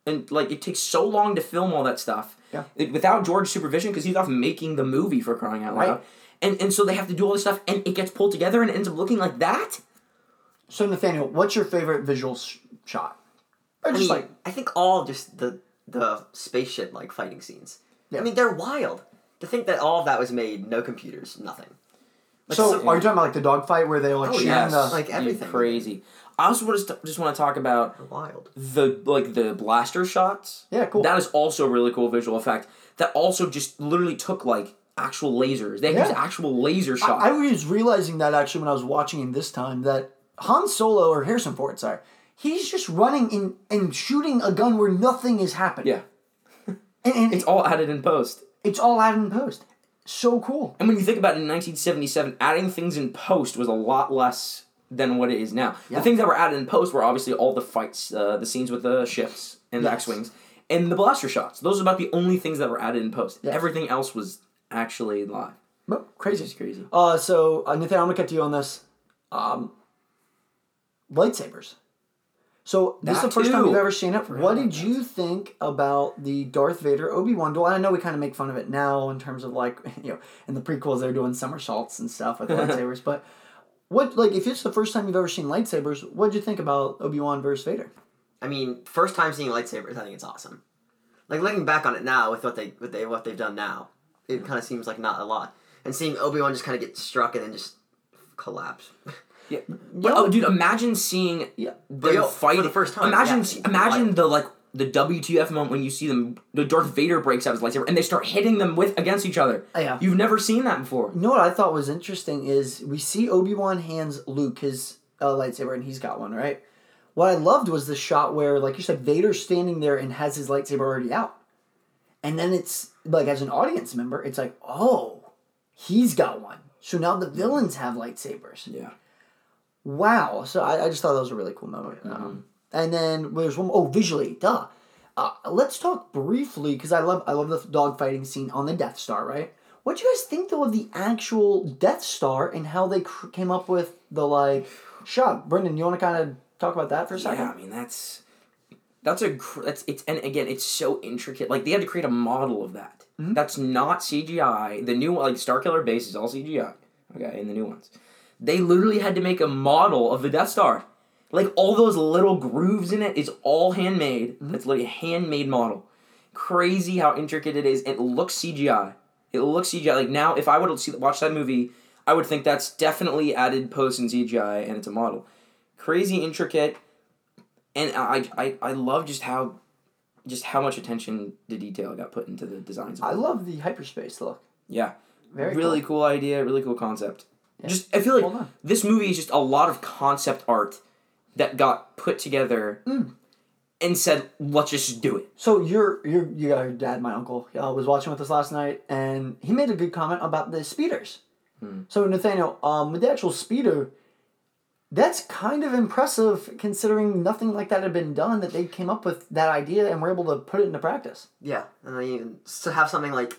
and like it takes so long to film all that stuff Yeah. It- without George's supervision because he's off making the movie for crying out loud. Right. And and so they have to do all this stuff and it gets pulled together and it ends up looking like that. So, Nathaniel, what's your favorite visual sh- shot? Or I just mean, like, I think all just the the spaceship like fighting scenes. Yeah. I mean, they're wild. To think that all of that was made, no computers, nothing. Like, so, some- are you talking about like the dogfight where they like Oh, shooting yes. the? Like, everything. crazy. I also want to just want to talk about they're wild. the like the blaster shots. Yeah, cool. That is also a really cool visual effect. That also just literally took like actual lasers. They Yeah. used actual laser shots. I, I was realizing that actually when I was watching him this time that Han Solo or Harrison Ford, sorry, he's just running in and shooting a gun where nothing is happening. yeah, and, and it's all added in post. it's all added in post. So cool. And when you think about it, in 1977, adding things in post was a lot less than what it is now. Yeah. The things that were added in post were obviously all the fights, uh, the scenes with the ships and the Yes. X-wings, and the blaster shots. Those are about the only things that were added in post. Yes. Everything else was actually live. Which crazy. It's crazy. Uh, so uh, Nathan, I'm gonna cut to you on this. Um, lightsabers. So this is the first time too. we've ever seen it. What did you think about the Darth Vader Obi Wan duel? I know we kind of make fun of it now in terms of like you know in the prequels they're doing somersaults and stuff with lightsabers, but what like if it's the first time you've ever seen lightsabers, what did you think about Obi Wan versus Vader? I mean, first time seeing lightsabers, I think it's awesome. Like looking back on it now with what they what they what they've done now, it kind of seems like not a lot. And seeing Obi Wan just kind of get struck and then just collapse. Yeah. But, oh, dude, imagine seeing Yeah. them Yeah, fight for the first time, Imagine, yeah. imagine the like the WTF moment when you see them. The Darth Vader breaks out his lightsaber and they start hitting them with against each other. Yeah. You've never seen that before. You know what I thought was interesting is we see Obi Wan hands Luke his uh, lightsaber, and he's got one, right? What I loved was the shot where, like you said, Vader's standing there and has his lightsaber already out, and then it's like as an audience member, it's like, oh, he's got one. So now the villains have lightsabers. Yeah. Wow. So I, I just thought that was a really cool moment. Um, and then there's one oh visually, duh. Uh, let's talk briefly because I love I love the dogfighting scene on the Death Star, right? What do you guys think though of the actual Death Star and how they cr- came up with the like shot? Brendan, you want to kind of talk about that for a second? Yeah, I mean that's that's a that's it's and again it's so intricate. Like they had to create a model of that. Mm-hmm. That's not CGI. The new like Starkiller base is all CGI. Okay, in the new ones, they literally had to make a model of the Death Star. Like all those little grooves in it is all handmade. Mm-hmm. That's literally a handmade model. Crazy how intricate it is. It looks CGI. It looks CGI. Like now, if I would see watch that movie, I would think that's definitely added post and CGI, and it's a model. Crazy intricate and I, I I love just how just how much attention the detail got put into the designs. Of I love the hyperspace look. yeah, Very really cool. idea, really cool concept. Yeah. Just I feel like this movie is just a lot of concept art that got put together Mm. and said, let's just do it. So your your your dad, my uncle, uh, was watching with us last night, and he made a good comment about the speeders. Hmm. So Nathaniel, um, with the actual speeder, that's kind of impressive considering nothing like that had been done. That they came up with that idea and were able to put it into practice. Yeah, I mean, to have something like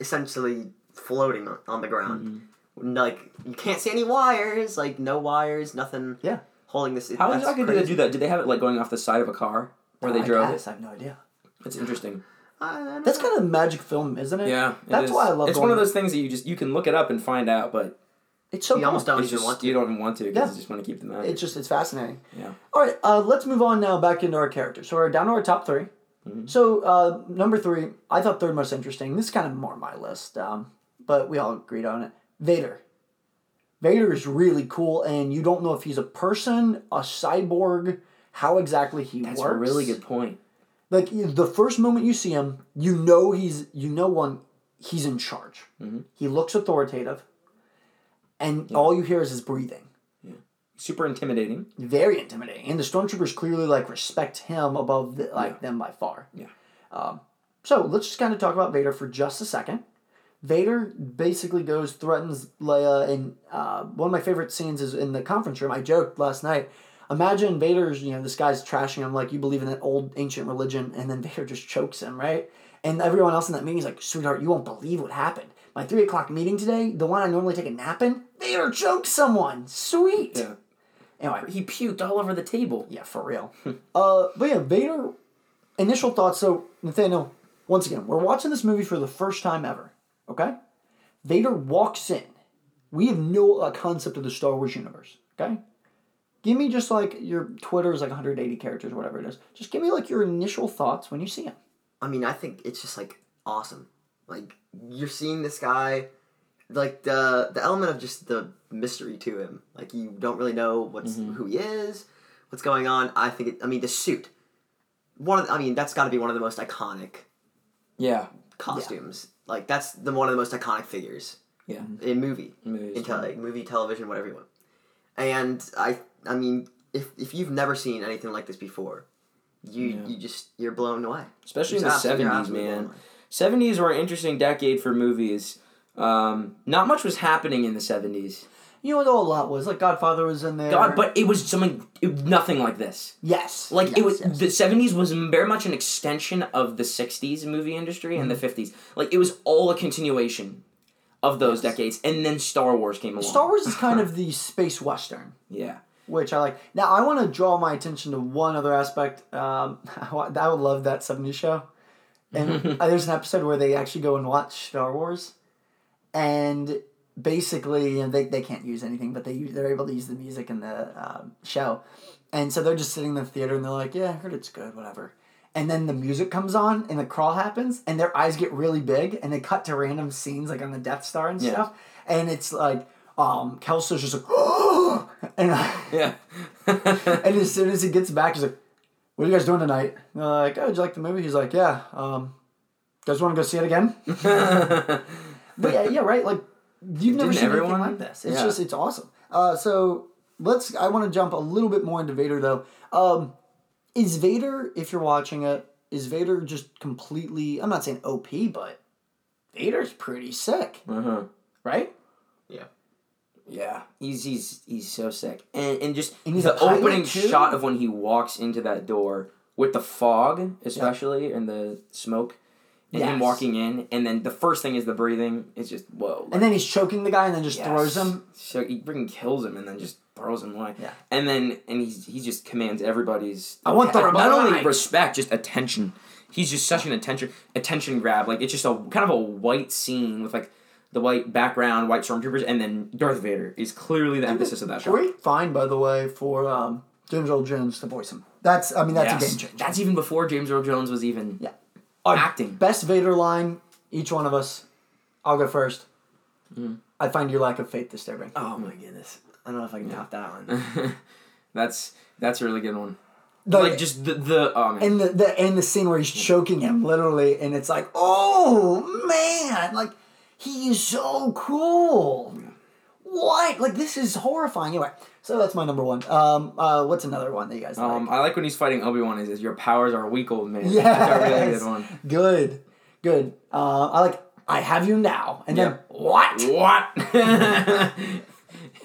essentially floating on, on the ground, mm-hmm. like you can't see any wires, like no wires, nothing. Yeah. holding this. How that's exactly did they crazy. do that? Did they have it like going off the side of a car where they I drove guess, it? I have no idea. That's interesting. I don't That's know. kind of magic film, isn't it? Yeah, it That's is. why I love It's going- one of those things that you just you can look it up and find out, but It's so You cool. almost don't it's even just want to. you don't want to because Yeah. you just want to keep them out. It's just it's fascinating. yeah. All right, uh, let's move on now back into our characters. So we're down to our top 3 So uh, number three, I thought third most interesting. This is kind of more my list, um, but we all agreed on it. Vader. Vader is really cool, and you don't know if he's a person, a cyborg, how exactly he That's works. That's a really good point. Like the first moment you see him, you know he's you know one he's in charge. Mm-hmm. He looks authoritative, and all you hear is his breathing. Yeah. super intimidating. very intimidating, and the stormtroopers clearly like respect him above the, like Yeah. them by far. Yeah. Um, so let's just kind of talk about Vader for just a second. Vader basically goes threatens Leia, and uh, one of my favorite scenes is in the conference room. I joked last night. Imagine Vader's, you know, this guy's trashing him like you believe in that old ancient religion, and then Vader just chokes him, right? And everyone else in that meeting is like, sweetheart, you won't believe what happened. My three o'clock meeting today, the one I normally take a nap in, Vader choked someone. Sweet. Yeah. Anyway, He puked all over the table. yeah, for real. uh, but yeah, Vader. Initial thoughts. So Nathaniel, once again, we're watching this movie for the first time ever. Okay, Vader walks in. We have no uh, concept of the Star Wars universe. Okay, give me just like your Twitter is like 180 characters, whatever it is. Just give me like your initial thoughts when you see him. I mean, I think it's just like awesome. Like you're seeing this guy, like the the element of just the mystery to him. Like you don't really know what's mm-hmm. who he is, what's going on. I think. It, I mean, the suit. One of the, I mean, that's got to be one of the most iconic Yeah. costumes. Like that's the one of the most iconic figures Yeah. in movie, Movies, in tele- movie, television, whatever you want. And I, I mean, if if you've never seen anything like this before, you Yeah. you just you're blown away. Especially in the You're 70s, absolutely blown man. Away. 70s were an interesting decade for movies. Um, not much was happening in the 70s. You know what a lot was like Godfather was in there. God, but it was something, it, nothing like this. yes, Like it was, yes. the 70s was very much an extension of the 60s movie industry and Mm-hmm. the 50s. Like it was all a continuation of those decades. And then Star Wars came along. Star Wars is kind of the space western. Yeah. which I like. Now I want to draw my attention to one other aspect. Um, I I would love that '70s show, and uh, there's an episode where they actually go and watch Star Wars, and basically you know, they, they can't use anything, but they use, they're able to use the music in the um, show, and so they're just sitting in the theater and they're like, yeah, I heard it's good, whatever. And then the music comes on and the crawl happens and their eyes get really big and they cut to random scenes like on the Death Star and Yeah. stuff. And it's like um Kelso's just like and Yeah. and as soon as he gets back, he's like, "What are you guys doing tonight?" And they're like, "Oh, did you like the movie?" He's like, "Yeah." Um, guys want to go see it again? But yeah, yeah, right. Like you've never Didn't seen everyone? anything like this. It's Yeah. just it's awesome. Uh, so let's. I want to jump a little bit more into Vader though. Um, is Vader, if you're watching it, is Vader just completely? I'm not saying OP, but Vader's pretty sick, uh-huh. right? Yeah, he's he's he's so sick, and and just And he's the opening too? shot of when he walks into that door with the fog, especially and the smoke, and him walking in, and then the first thing is the breathing. It's just whoa. And then he's choking the guy, and then just Yes. throws him. So he freaking kills him, and then just throws him away. Yeah. And then and he's he just commands everybody's. I want the not only respect, just attention. He's just such an attention attention grab. Like it's just a kind of a white scene with like the white background, white stormtroopers, and then Darth Vader is clearly the emphasis of that shot. Great find, by the way, for um, James Earl Jones to voice him. That's, I mean, that's Yes. a game changer. That's even before James Earl Jones was even Yeah. Our acting. Best Vader line, each one of us. I'll go first. Hmm. I find your lack of faith disturbing. Oh my goodness. I don't know if I can top that one. that's that's a really good one. The- like just the the oh man. and the, the and the scene where he's choking him literally, and it's like, oh man, like he is so cool. What? Like this is horrifying. Anyway, so that's my number one. Um, uh, what's another one that you guys um, like? I like when he's fighting Obi Wan. Is, is your powers are weak, old man. That's a really good one. Good, good. Uh, I like. I have you now, and then what? What?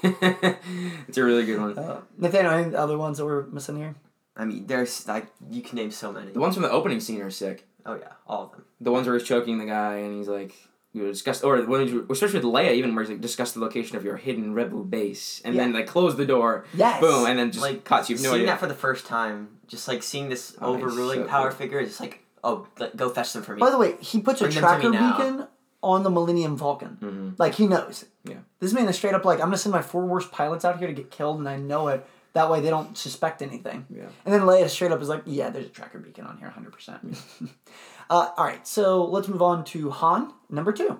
it's a really good one. Uh, Nathaniel, any other ones that we're missing here? I mean, there's like you can name so many. The ones from the opening scene are sick. Oh yeah, all of them. The ones where he's choking the guy and he's like, you know, discuss, or when he's, especially with Leia, even where he's like, discuss the location of your hidden rebel base, and then Yeah. they close the door, Yes. boom, and then just Like cuts. You've no seeing idea. that for the first time, just like seeing this Oh, overruling so power cool. figure is just like, oh, go fetch them for me. By the way, he puts a Bring them to tracker beacon on the Millennium Falcon. Mhm. Like he knows. Yeah. This man is straight up like, I'm gonna send my four worst pilots out here to get killed, and I know it. That way they don't suspect anything. Yeah. And then Leia straight up is like, yeah, there's a tracker beacon on here, hundred percent. Uh, all right, so let's move on to Han number two.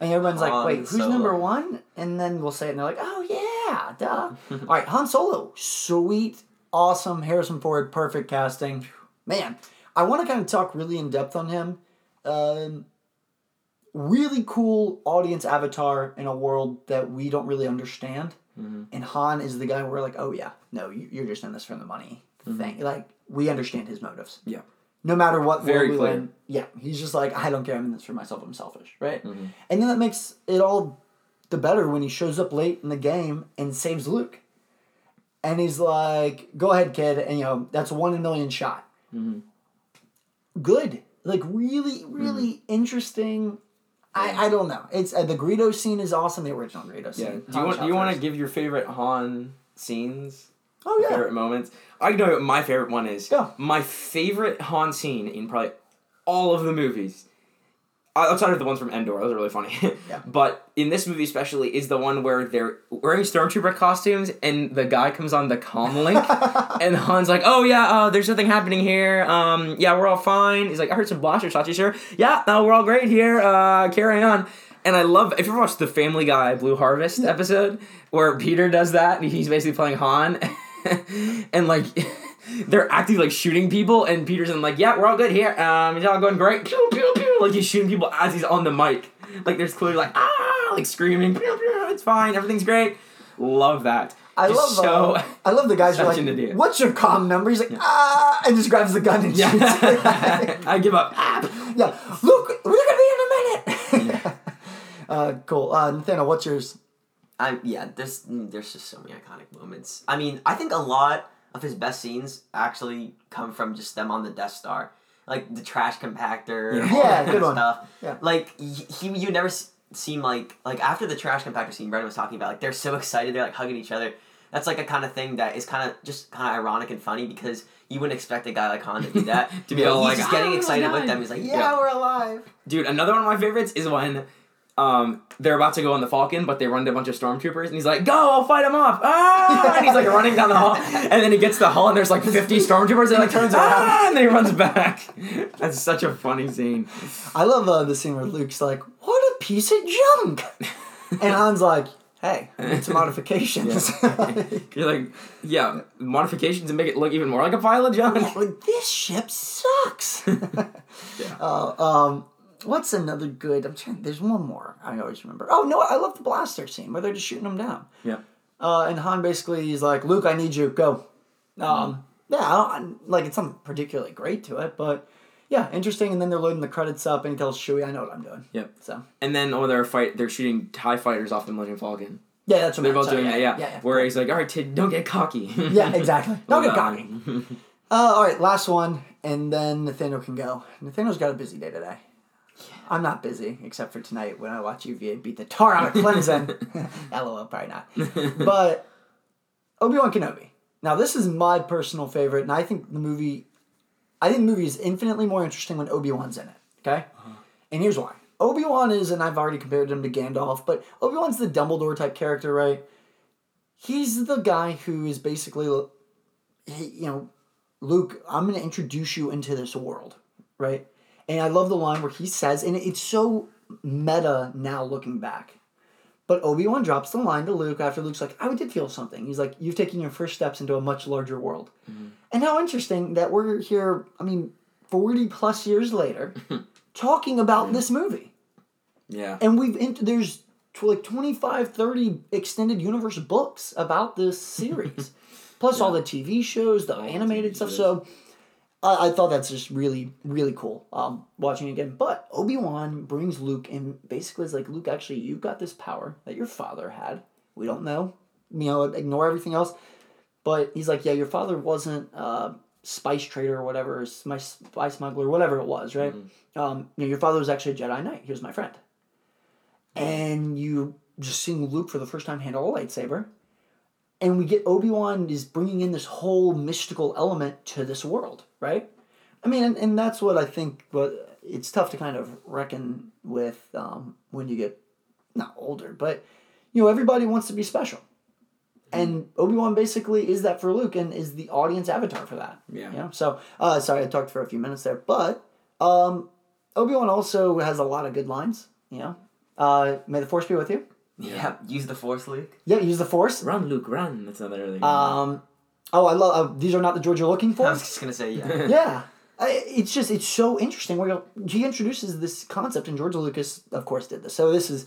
And everyone's like, wait, who's Solo. number one? And then we'll say it, and they're like, oh yeah, duh. all right, Han Solo, sweet, awesome, Harrison Ford, perfect casting. Man, I want to kind of talk really in depth on him. Um, really cool audience avatar in a world that we don't really understand. and Han is the guy where we're like, oh yeah, no, you- you're just in this for the money thing. Like we understand his motives. Yeah. No matter what Very we clear. land, yeah, he's just like, I don't care. I'm in this for myself. I'm selfish, right? Mm-hmm. And then that makes it all the better when he shows up late in the game and saves Luke. And he's like, "Go ahead, kid," and you know that's a one in a million shot. Mm-hmm. Good, like really, really Mm-hmm. interesting. I, I don't know. It's uh, the Greedo scene is awesome. The original Greedo scene. Yeah. Do you want do you want to give your favorite Han scenes? Oh yeah. Favorite moments? I know what my favorite one is. Go. My favorite Han scene in probably all of the movies. Outside of the ones from Endor, those are really funny. Yeah. But in this movie especially is the one where they're wearing stormtrooper costumes and the guy comes on the comm link and Han's like, "Oh yeah, uh, there's nothing happening here. Um, yeah, we're all fine." He's like, "I heard some blaster shots. You sure? Yeah, no, we're all great here. Uh, carry on." And I love if you ever watched the Family Guy Blue Harvest episode where Peter does that and he's basically playing Han, and like. They're acting like shooting people, and Peter's in like, yeah, we're all good here. Um, it's all going great. Pew pew pew. Like he's shooting people as he's on the mic. Like there's clearly like ah, like screaming. Pew pew. It's fine. Everything's great. Love that. I Just love so. uh, I love the guys who are like, "What's your comm number?" He's like, "Ah," and just grabs the gun and shoots. yeah, I give up. Ah. yeah, look, we're gonna be in a minute. uh, cool. Uh, Nathaniel, what's yours? I yeah, there's mm, there's just so many iconic moments. I mean, I think a lot of his best scenes actually come from just them on the Death Star, like the trash compactor, Yeah. Yeah, good kind one. stuff. Yeah. Like he, he you never seem like like after the trash compactor scene, Brendan was talking about, like they're so excited, they're like hugging each other. That's like a kind of thing that is kind of just kind of ironic and funny because you wouldn't expect a guy like Han to do that. To be But all he's like, just "Ah, getting we're excited with them. He's like, yeah, Yeah. we're alive. Dude, another one of my favorites is when um, they're about to go on the Falcon, but they run into a bunch of stormtroopers, and he's like, "Go, I'll fight them off!" Ah! And he's like running down the hall, and then he gets to the hall, and there's like 50 stormtroopers, and like turns around. ah! and then he runs back. That's such a funny scene. I love uh, the scene where Luke's like, "What a piece of junk," and Han's like, "Hey, it's modifications." You're like, yeah, modifications and make it look even more like a pile of junk. like this ship sucks. uh, um, what's another good? I'm trying. There's one more. I always remember. Oh no, I love the blaster scene where they're just shooting them down. Yeah. Uh, and Han basically is like, Luke, I need you. Go. Um, yeah, I like it's something particularly great to it, but yeah, interesting. And then they're loading the credits up, and he tells Chewie, "I know what I'm doing." Yep. So And then, oh, they're fight. They're shooting Tie fighters off the Millennium Falcon. yeah, that's what They're both doing that, yeah. yeah, yeah. Where he's like, "All right, Tid, don't get cocky." Yeah, exactly. Don't get cocky. Uh, all right, last one, and then Nathaniel can go. Nathaniel's got a busy day today. I'm not busy, except for tonight when I watch UVA beat the tar out of Clemson. LOL, probably not. But Obi Wan Kenobi. Now, this is my personal favorite, and I think the movie, I think the movie is infinitely more interesting when Obi Wan's in it. Okay, uh-huh. and here's why. Obi Wan is, and I've already compared him to Gandalf, but Obi Wan's the Dumbledore type character, right? He's the guy who is basically, he, you know, Luke, I'm going to introduce you into this world, right? And I love the line where he says, and it's so meta now looking back. But Obi Wan drops the line to Luke after Luke's like, I did feel something. He's like, You've taken your first steps into a much larger world. Mm-hmm. And how interesting that we're here, I mean, 40 plus years later, talking about mm-hmm. this movie. yeah. And we've, int- there's like 25, 30 extended universe books about this series. Plus all the TV shows, the the animated stuff. shows. So I, I thought that's just really, really cool um, watching it again. But Obi Wan brings Luke and basically is like, Luke, actually, you've got this power that your father had. We don't know. You know, ignore everything else. But he's like, yeah, your father wasn't a spice trader or whatever, my spy smuggler, whatever it was, right? Um, you know, your father was actually a Jedi Knight. He was my friend. And you just seeing Luke for the first time handle a lightsaber. And we get Obi Wan is bringing in this whole mystical element to this world, right? I mean, and, and that's what I think. But it's tough to kind of reckon with um, when you get not older, but you know, everybody wants to be special, and Obi Wan basically is that for Luke, and is the audience avatar for that. Yeah. You know? So, uh, sorry, I talked for a few minutes there, but um, Obi Wan also has a lot of good lines. You know, uh, may the Force be with you. Yeah, use the Force, Luke. Yeah, use the Force. Run, Luke, run. That's another thing. Um, oh, I love. Uh, these are not the George you're looking for. I was just gonna say yeah. yeah. I, it's just it's so interesting where he introduces this concept and George Lucas of course did this so this is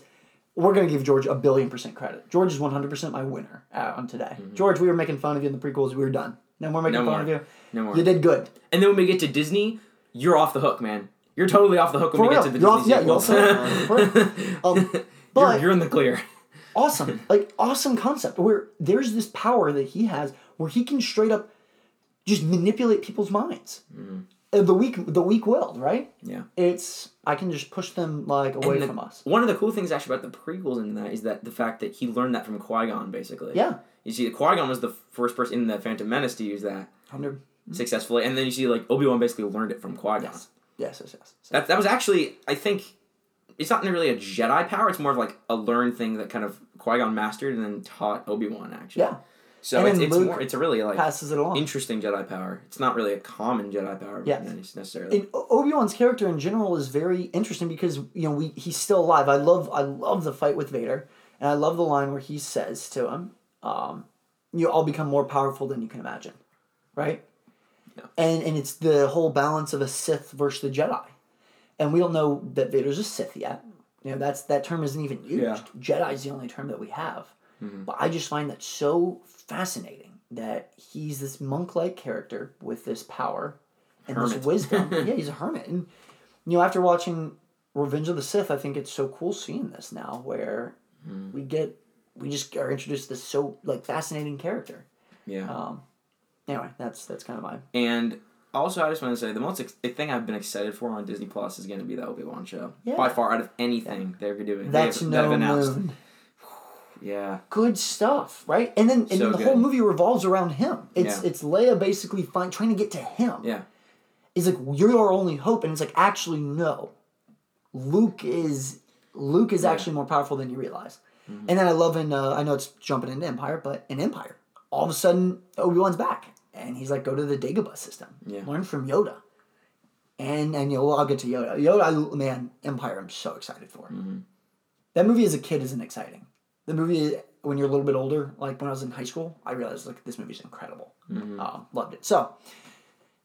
we're gonna give George a billion percent credit. George is one hundred percent my winner uh, on today. George, we were making fun of you in the prequels. We were done. No more making Mm-hmm. No fun more. of you. No more. You did good. And then when we get to Disney, you're off the hook, man. You're totally off the hook when For we real. get to the You're off- Disney yeah, you're off sequels. Um, but you're in the clear. awesome, like awesome concept where there's this power that he has where he can straight up just manipulate people's minds. Uh, The weak, the weak willed, right? Yeah. It's I can just push them like away the- from us. One of the cool things actually about the prequels in that is that the fact that he learned that from Qui Gon, basically. Yeah, You see, Qui Gon was the first person in the Phantom Menace to use that hundred. successfully, and then you see like Obi Wan basically learned it from Qui Gon. Yes, yes, yes. yes. That that was actually, I think, it's not really a Jedi power. It's more of like a learned thing that kind of Qui Gon mastered and then taught Obi Wan actually. Yeah, So And it's, it's more. It's a really like passes it along. interesting Jedi power. It's not really a common Jedi power. Yeah. necessarily. and Obi Wan's character in general is very interesting because you know we he's still alive. I love I love the fight with Vader, and I love the line where he says to him, um, "You all become more powerful than you can imagine," right? Yeah. And and it's the whole balance of a Sith versus the Jedi, and we don't know that Vader's a Sith yet. You know that's that term isn't even used. Yeah. Jedi's the only term that we have. But I just find that so fascinating that he's this monk-like character with this power and Hermit. this wisdom. yeah, he's a hermit. And you know, after watching Revenge of the Sith, I think it's so cool seeing this now, where we get we just are introduced to this so like fascinating character. yeah. Um, anyway, that's that's kind of my And also, I just want to say the most ex- the thing I've been excited for on Disney Plus is going to be the Obi Wan show. Yeah. By far, out of anything they're doing, that's they've, no they've announced. moon. Yeah, Good stuff, right? And then and So then the good. whole movie revolves around him. It's Yeah. it's Leia basically find, trying to get to him. yeah, is like you're our only hope and it's like actually no luke is luke is Yeah. actually more powerful than you realize and then i love in uh, i know it's jumping into empire but in empire all of a sudden obi-wan's back and he's like go to the dagobah system. Yeah. learn from yoda. And and you know well, i'll get to yoda. Yoda I, man empire i'm so excited for. That movie as a kid isn't exciting. The movie when you're a little bit older like when i was in high school i realized like this movie's incredible. Um, loved it. So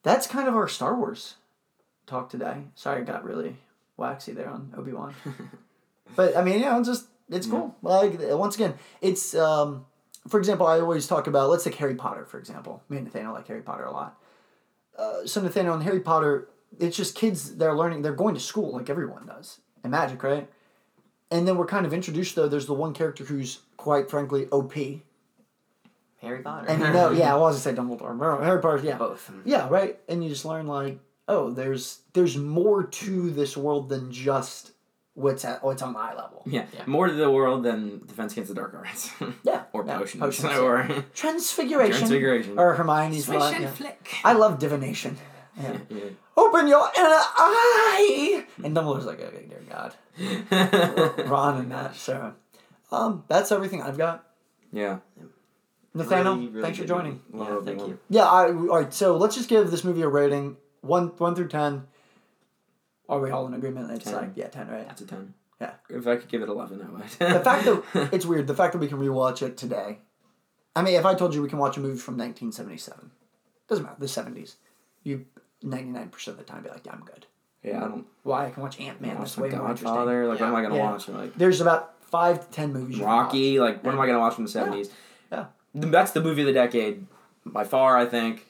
that's kind of our Star Wars talk today. Sorry, I got really waxy there on Obi Wan, but I mean, you know, just it's cool. Like once again, it's um, for example, I always talk about let's take Harry Potter for example. Me and Nathaniel like Harry Potter a lot. Uh, so Nathaniel and Harry Potter, it's just kids they're learning, they're going to school like everyone does, and magic, right? And then we're kind of introduced though. There's the one character who's quite frankly OP, Harry Potter. and you know, yeah, I was gonna say Dumbledore, Harry Potter, yeah, Both. yeah, right. And you just learn like, oh, there's there's more to this world than just what's at what's on eye level. yeah, Yeah. More to the world than Defense Against the Dark Arts. Yeah, or yeah, potions, potions, or Transfiguration. Transfiguration. Or Hermione's Swish line, and yeah. flick. I love divination. Yeah. Yeah. Open your inner eye. And Dumbledore's like, okay, dear God. Ron and that. So, um, that's everything I've got. yeah. Nathaniel, Really, really thanks for joining. Love Yeah, thank you. Yeah, I, all right. So let's just give this movie a rating one one through ten. Are we all in agreement? It's 10. like yeah, ten, right? That's a ten. Yeah. If I could give it eleven, I would. The fact that it's weird. The fact that we can rewatch it today. I mean, if I told you we can watch a movie from 1977, doesn't matter. The 70s, you 99 percent of the time be like, yeah, I'm good. yeah, I don't. Why? I can watch Ant Man. That's way more Godfather. interesting. Like, what am I gonna Yeah. watch? Like There's about five to ten movies. Rocky. Like, what am I gonna watch from the seventies? Yeah. That's the movie of the decade, by far. I think.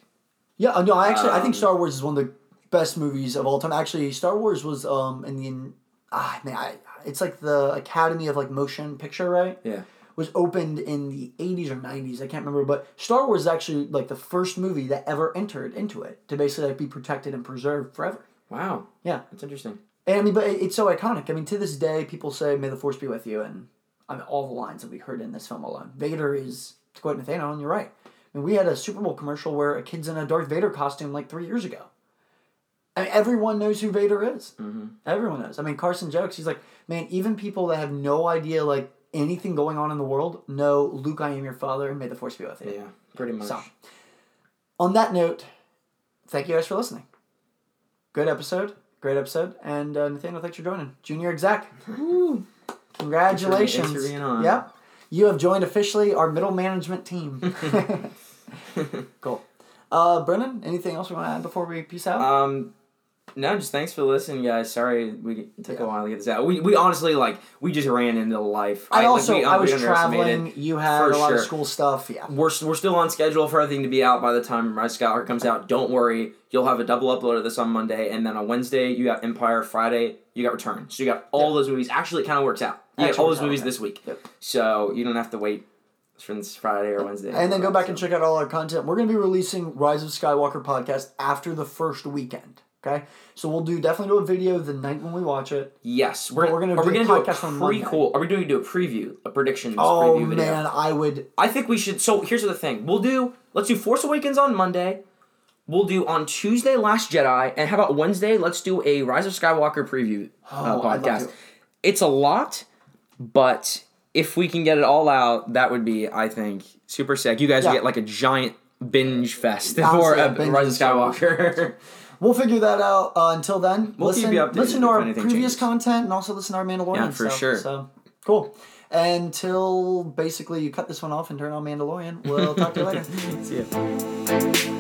Yeah, uh, no, I actually I think Um, Star Wars is one of the best movies of all time. Actually, Star Wars was um in the ah man, I, it's like the Academy of like Motion Picture, right? Yeah. Was opened in the eighties or nineties. I can't remember, but Star Wars is actually like the first movie that ever entered into it to basically like be protected and preserved forever. Wow. Yeah. That's interesting. And I mean, but it- it's so iconic. I mean, to this day, people say, "May the force be with you," and I mean, all the lines that we heard in this film alone. Vader is to quote Nathaniel, and you're right. I mean, we had a Super Bowl commercial where a kid's in a Darth Vader costume like three years ago. I mean, everyone knows who Vader is. Mm-hmm. Everyone knows. I mean, Carson jokes. He's like, man, even people that have no idea like anything going on in the world know Luke, I am your father, and may the force be with you. Yeah. Pretty much. So, on that note, thank you guys for listening. Good episode. Great episode. And uh, Nathaniel, thanks for joining. Junior exec. Woo. Congratulations. Thanks for being on. Yep. You have joined officially our middle management team. cool. Uh, Brendan, anything else we want to add before we peace out? Um, No, just thanks for listening, guys. Sorry we took a while to get this out. We, we honestly like we just ran into life. I like, also we- I was traveling. You had a lot of school stuff. Yeah. We're, we're still on schedule for everything to be out by the time Rise of Skywalker comes out. Don't worry, you'll have a double upload of this on Monday, and then on Wednesday you got Empire. Friday you got Return. So you got all those movies. Actually, it kind of works out. You get all those movies this week, Yep. so you don't have to wait for this Friday or Wednesday. And then go back and check out all our content. We're going to be releasing Rise of Skywalker podcast after the first weekend. Okay, so we'll do definitely do a video the night when we watch it. Yes, we're, we're gonna are do a gonna do a podcast on Monday. prequel? Are we doing do a preview, a predictions Oh preview video? man, I would. I think we should. So here's the thing: we'll do. Let's do Force Awakens on Monday. We'll do on Tuesday Last Jedi, and how about Wednesday? Let's do a Rise of Skywalker preview uh, Oh, podcast. It's a lot, but if we can get it all out, that would be, I think, super sick. You guys Yeah. get like a giant binge fest Honestly, for a uh, binge Rise of Skywalker. We'll figure that out. Uh, until then, We'll keep listen, you updated listen to our previous changes. content and also listen to our Mandalorian Yeah, for stuff. sure. So cool. Until basically you cut this one off and turn on Mandalorian. We'll talk to you later. See ya.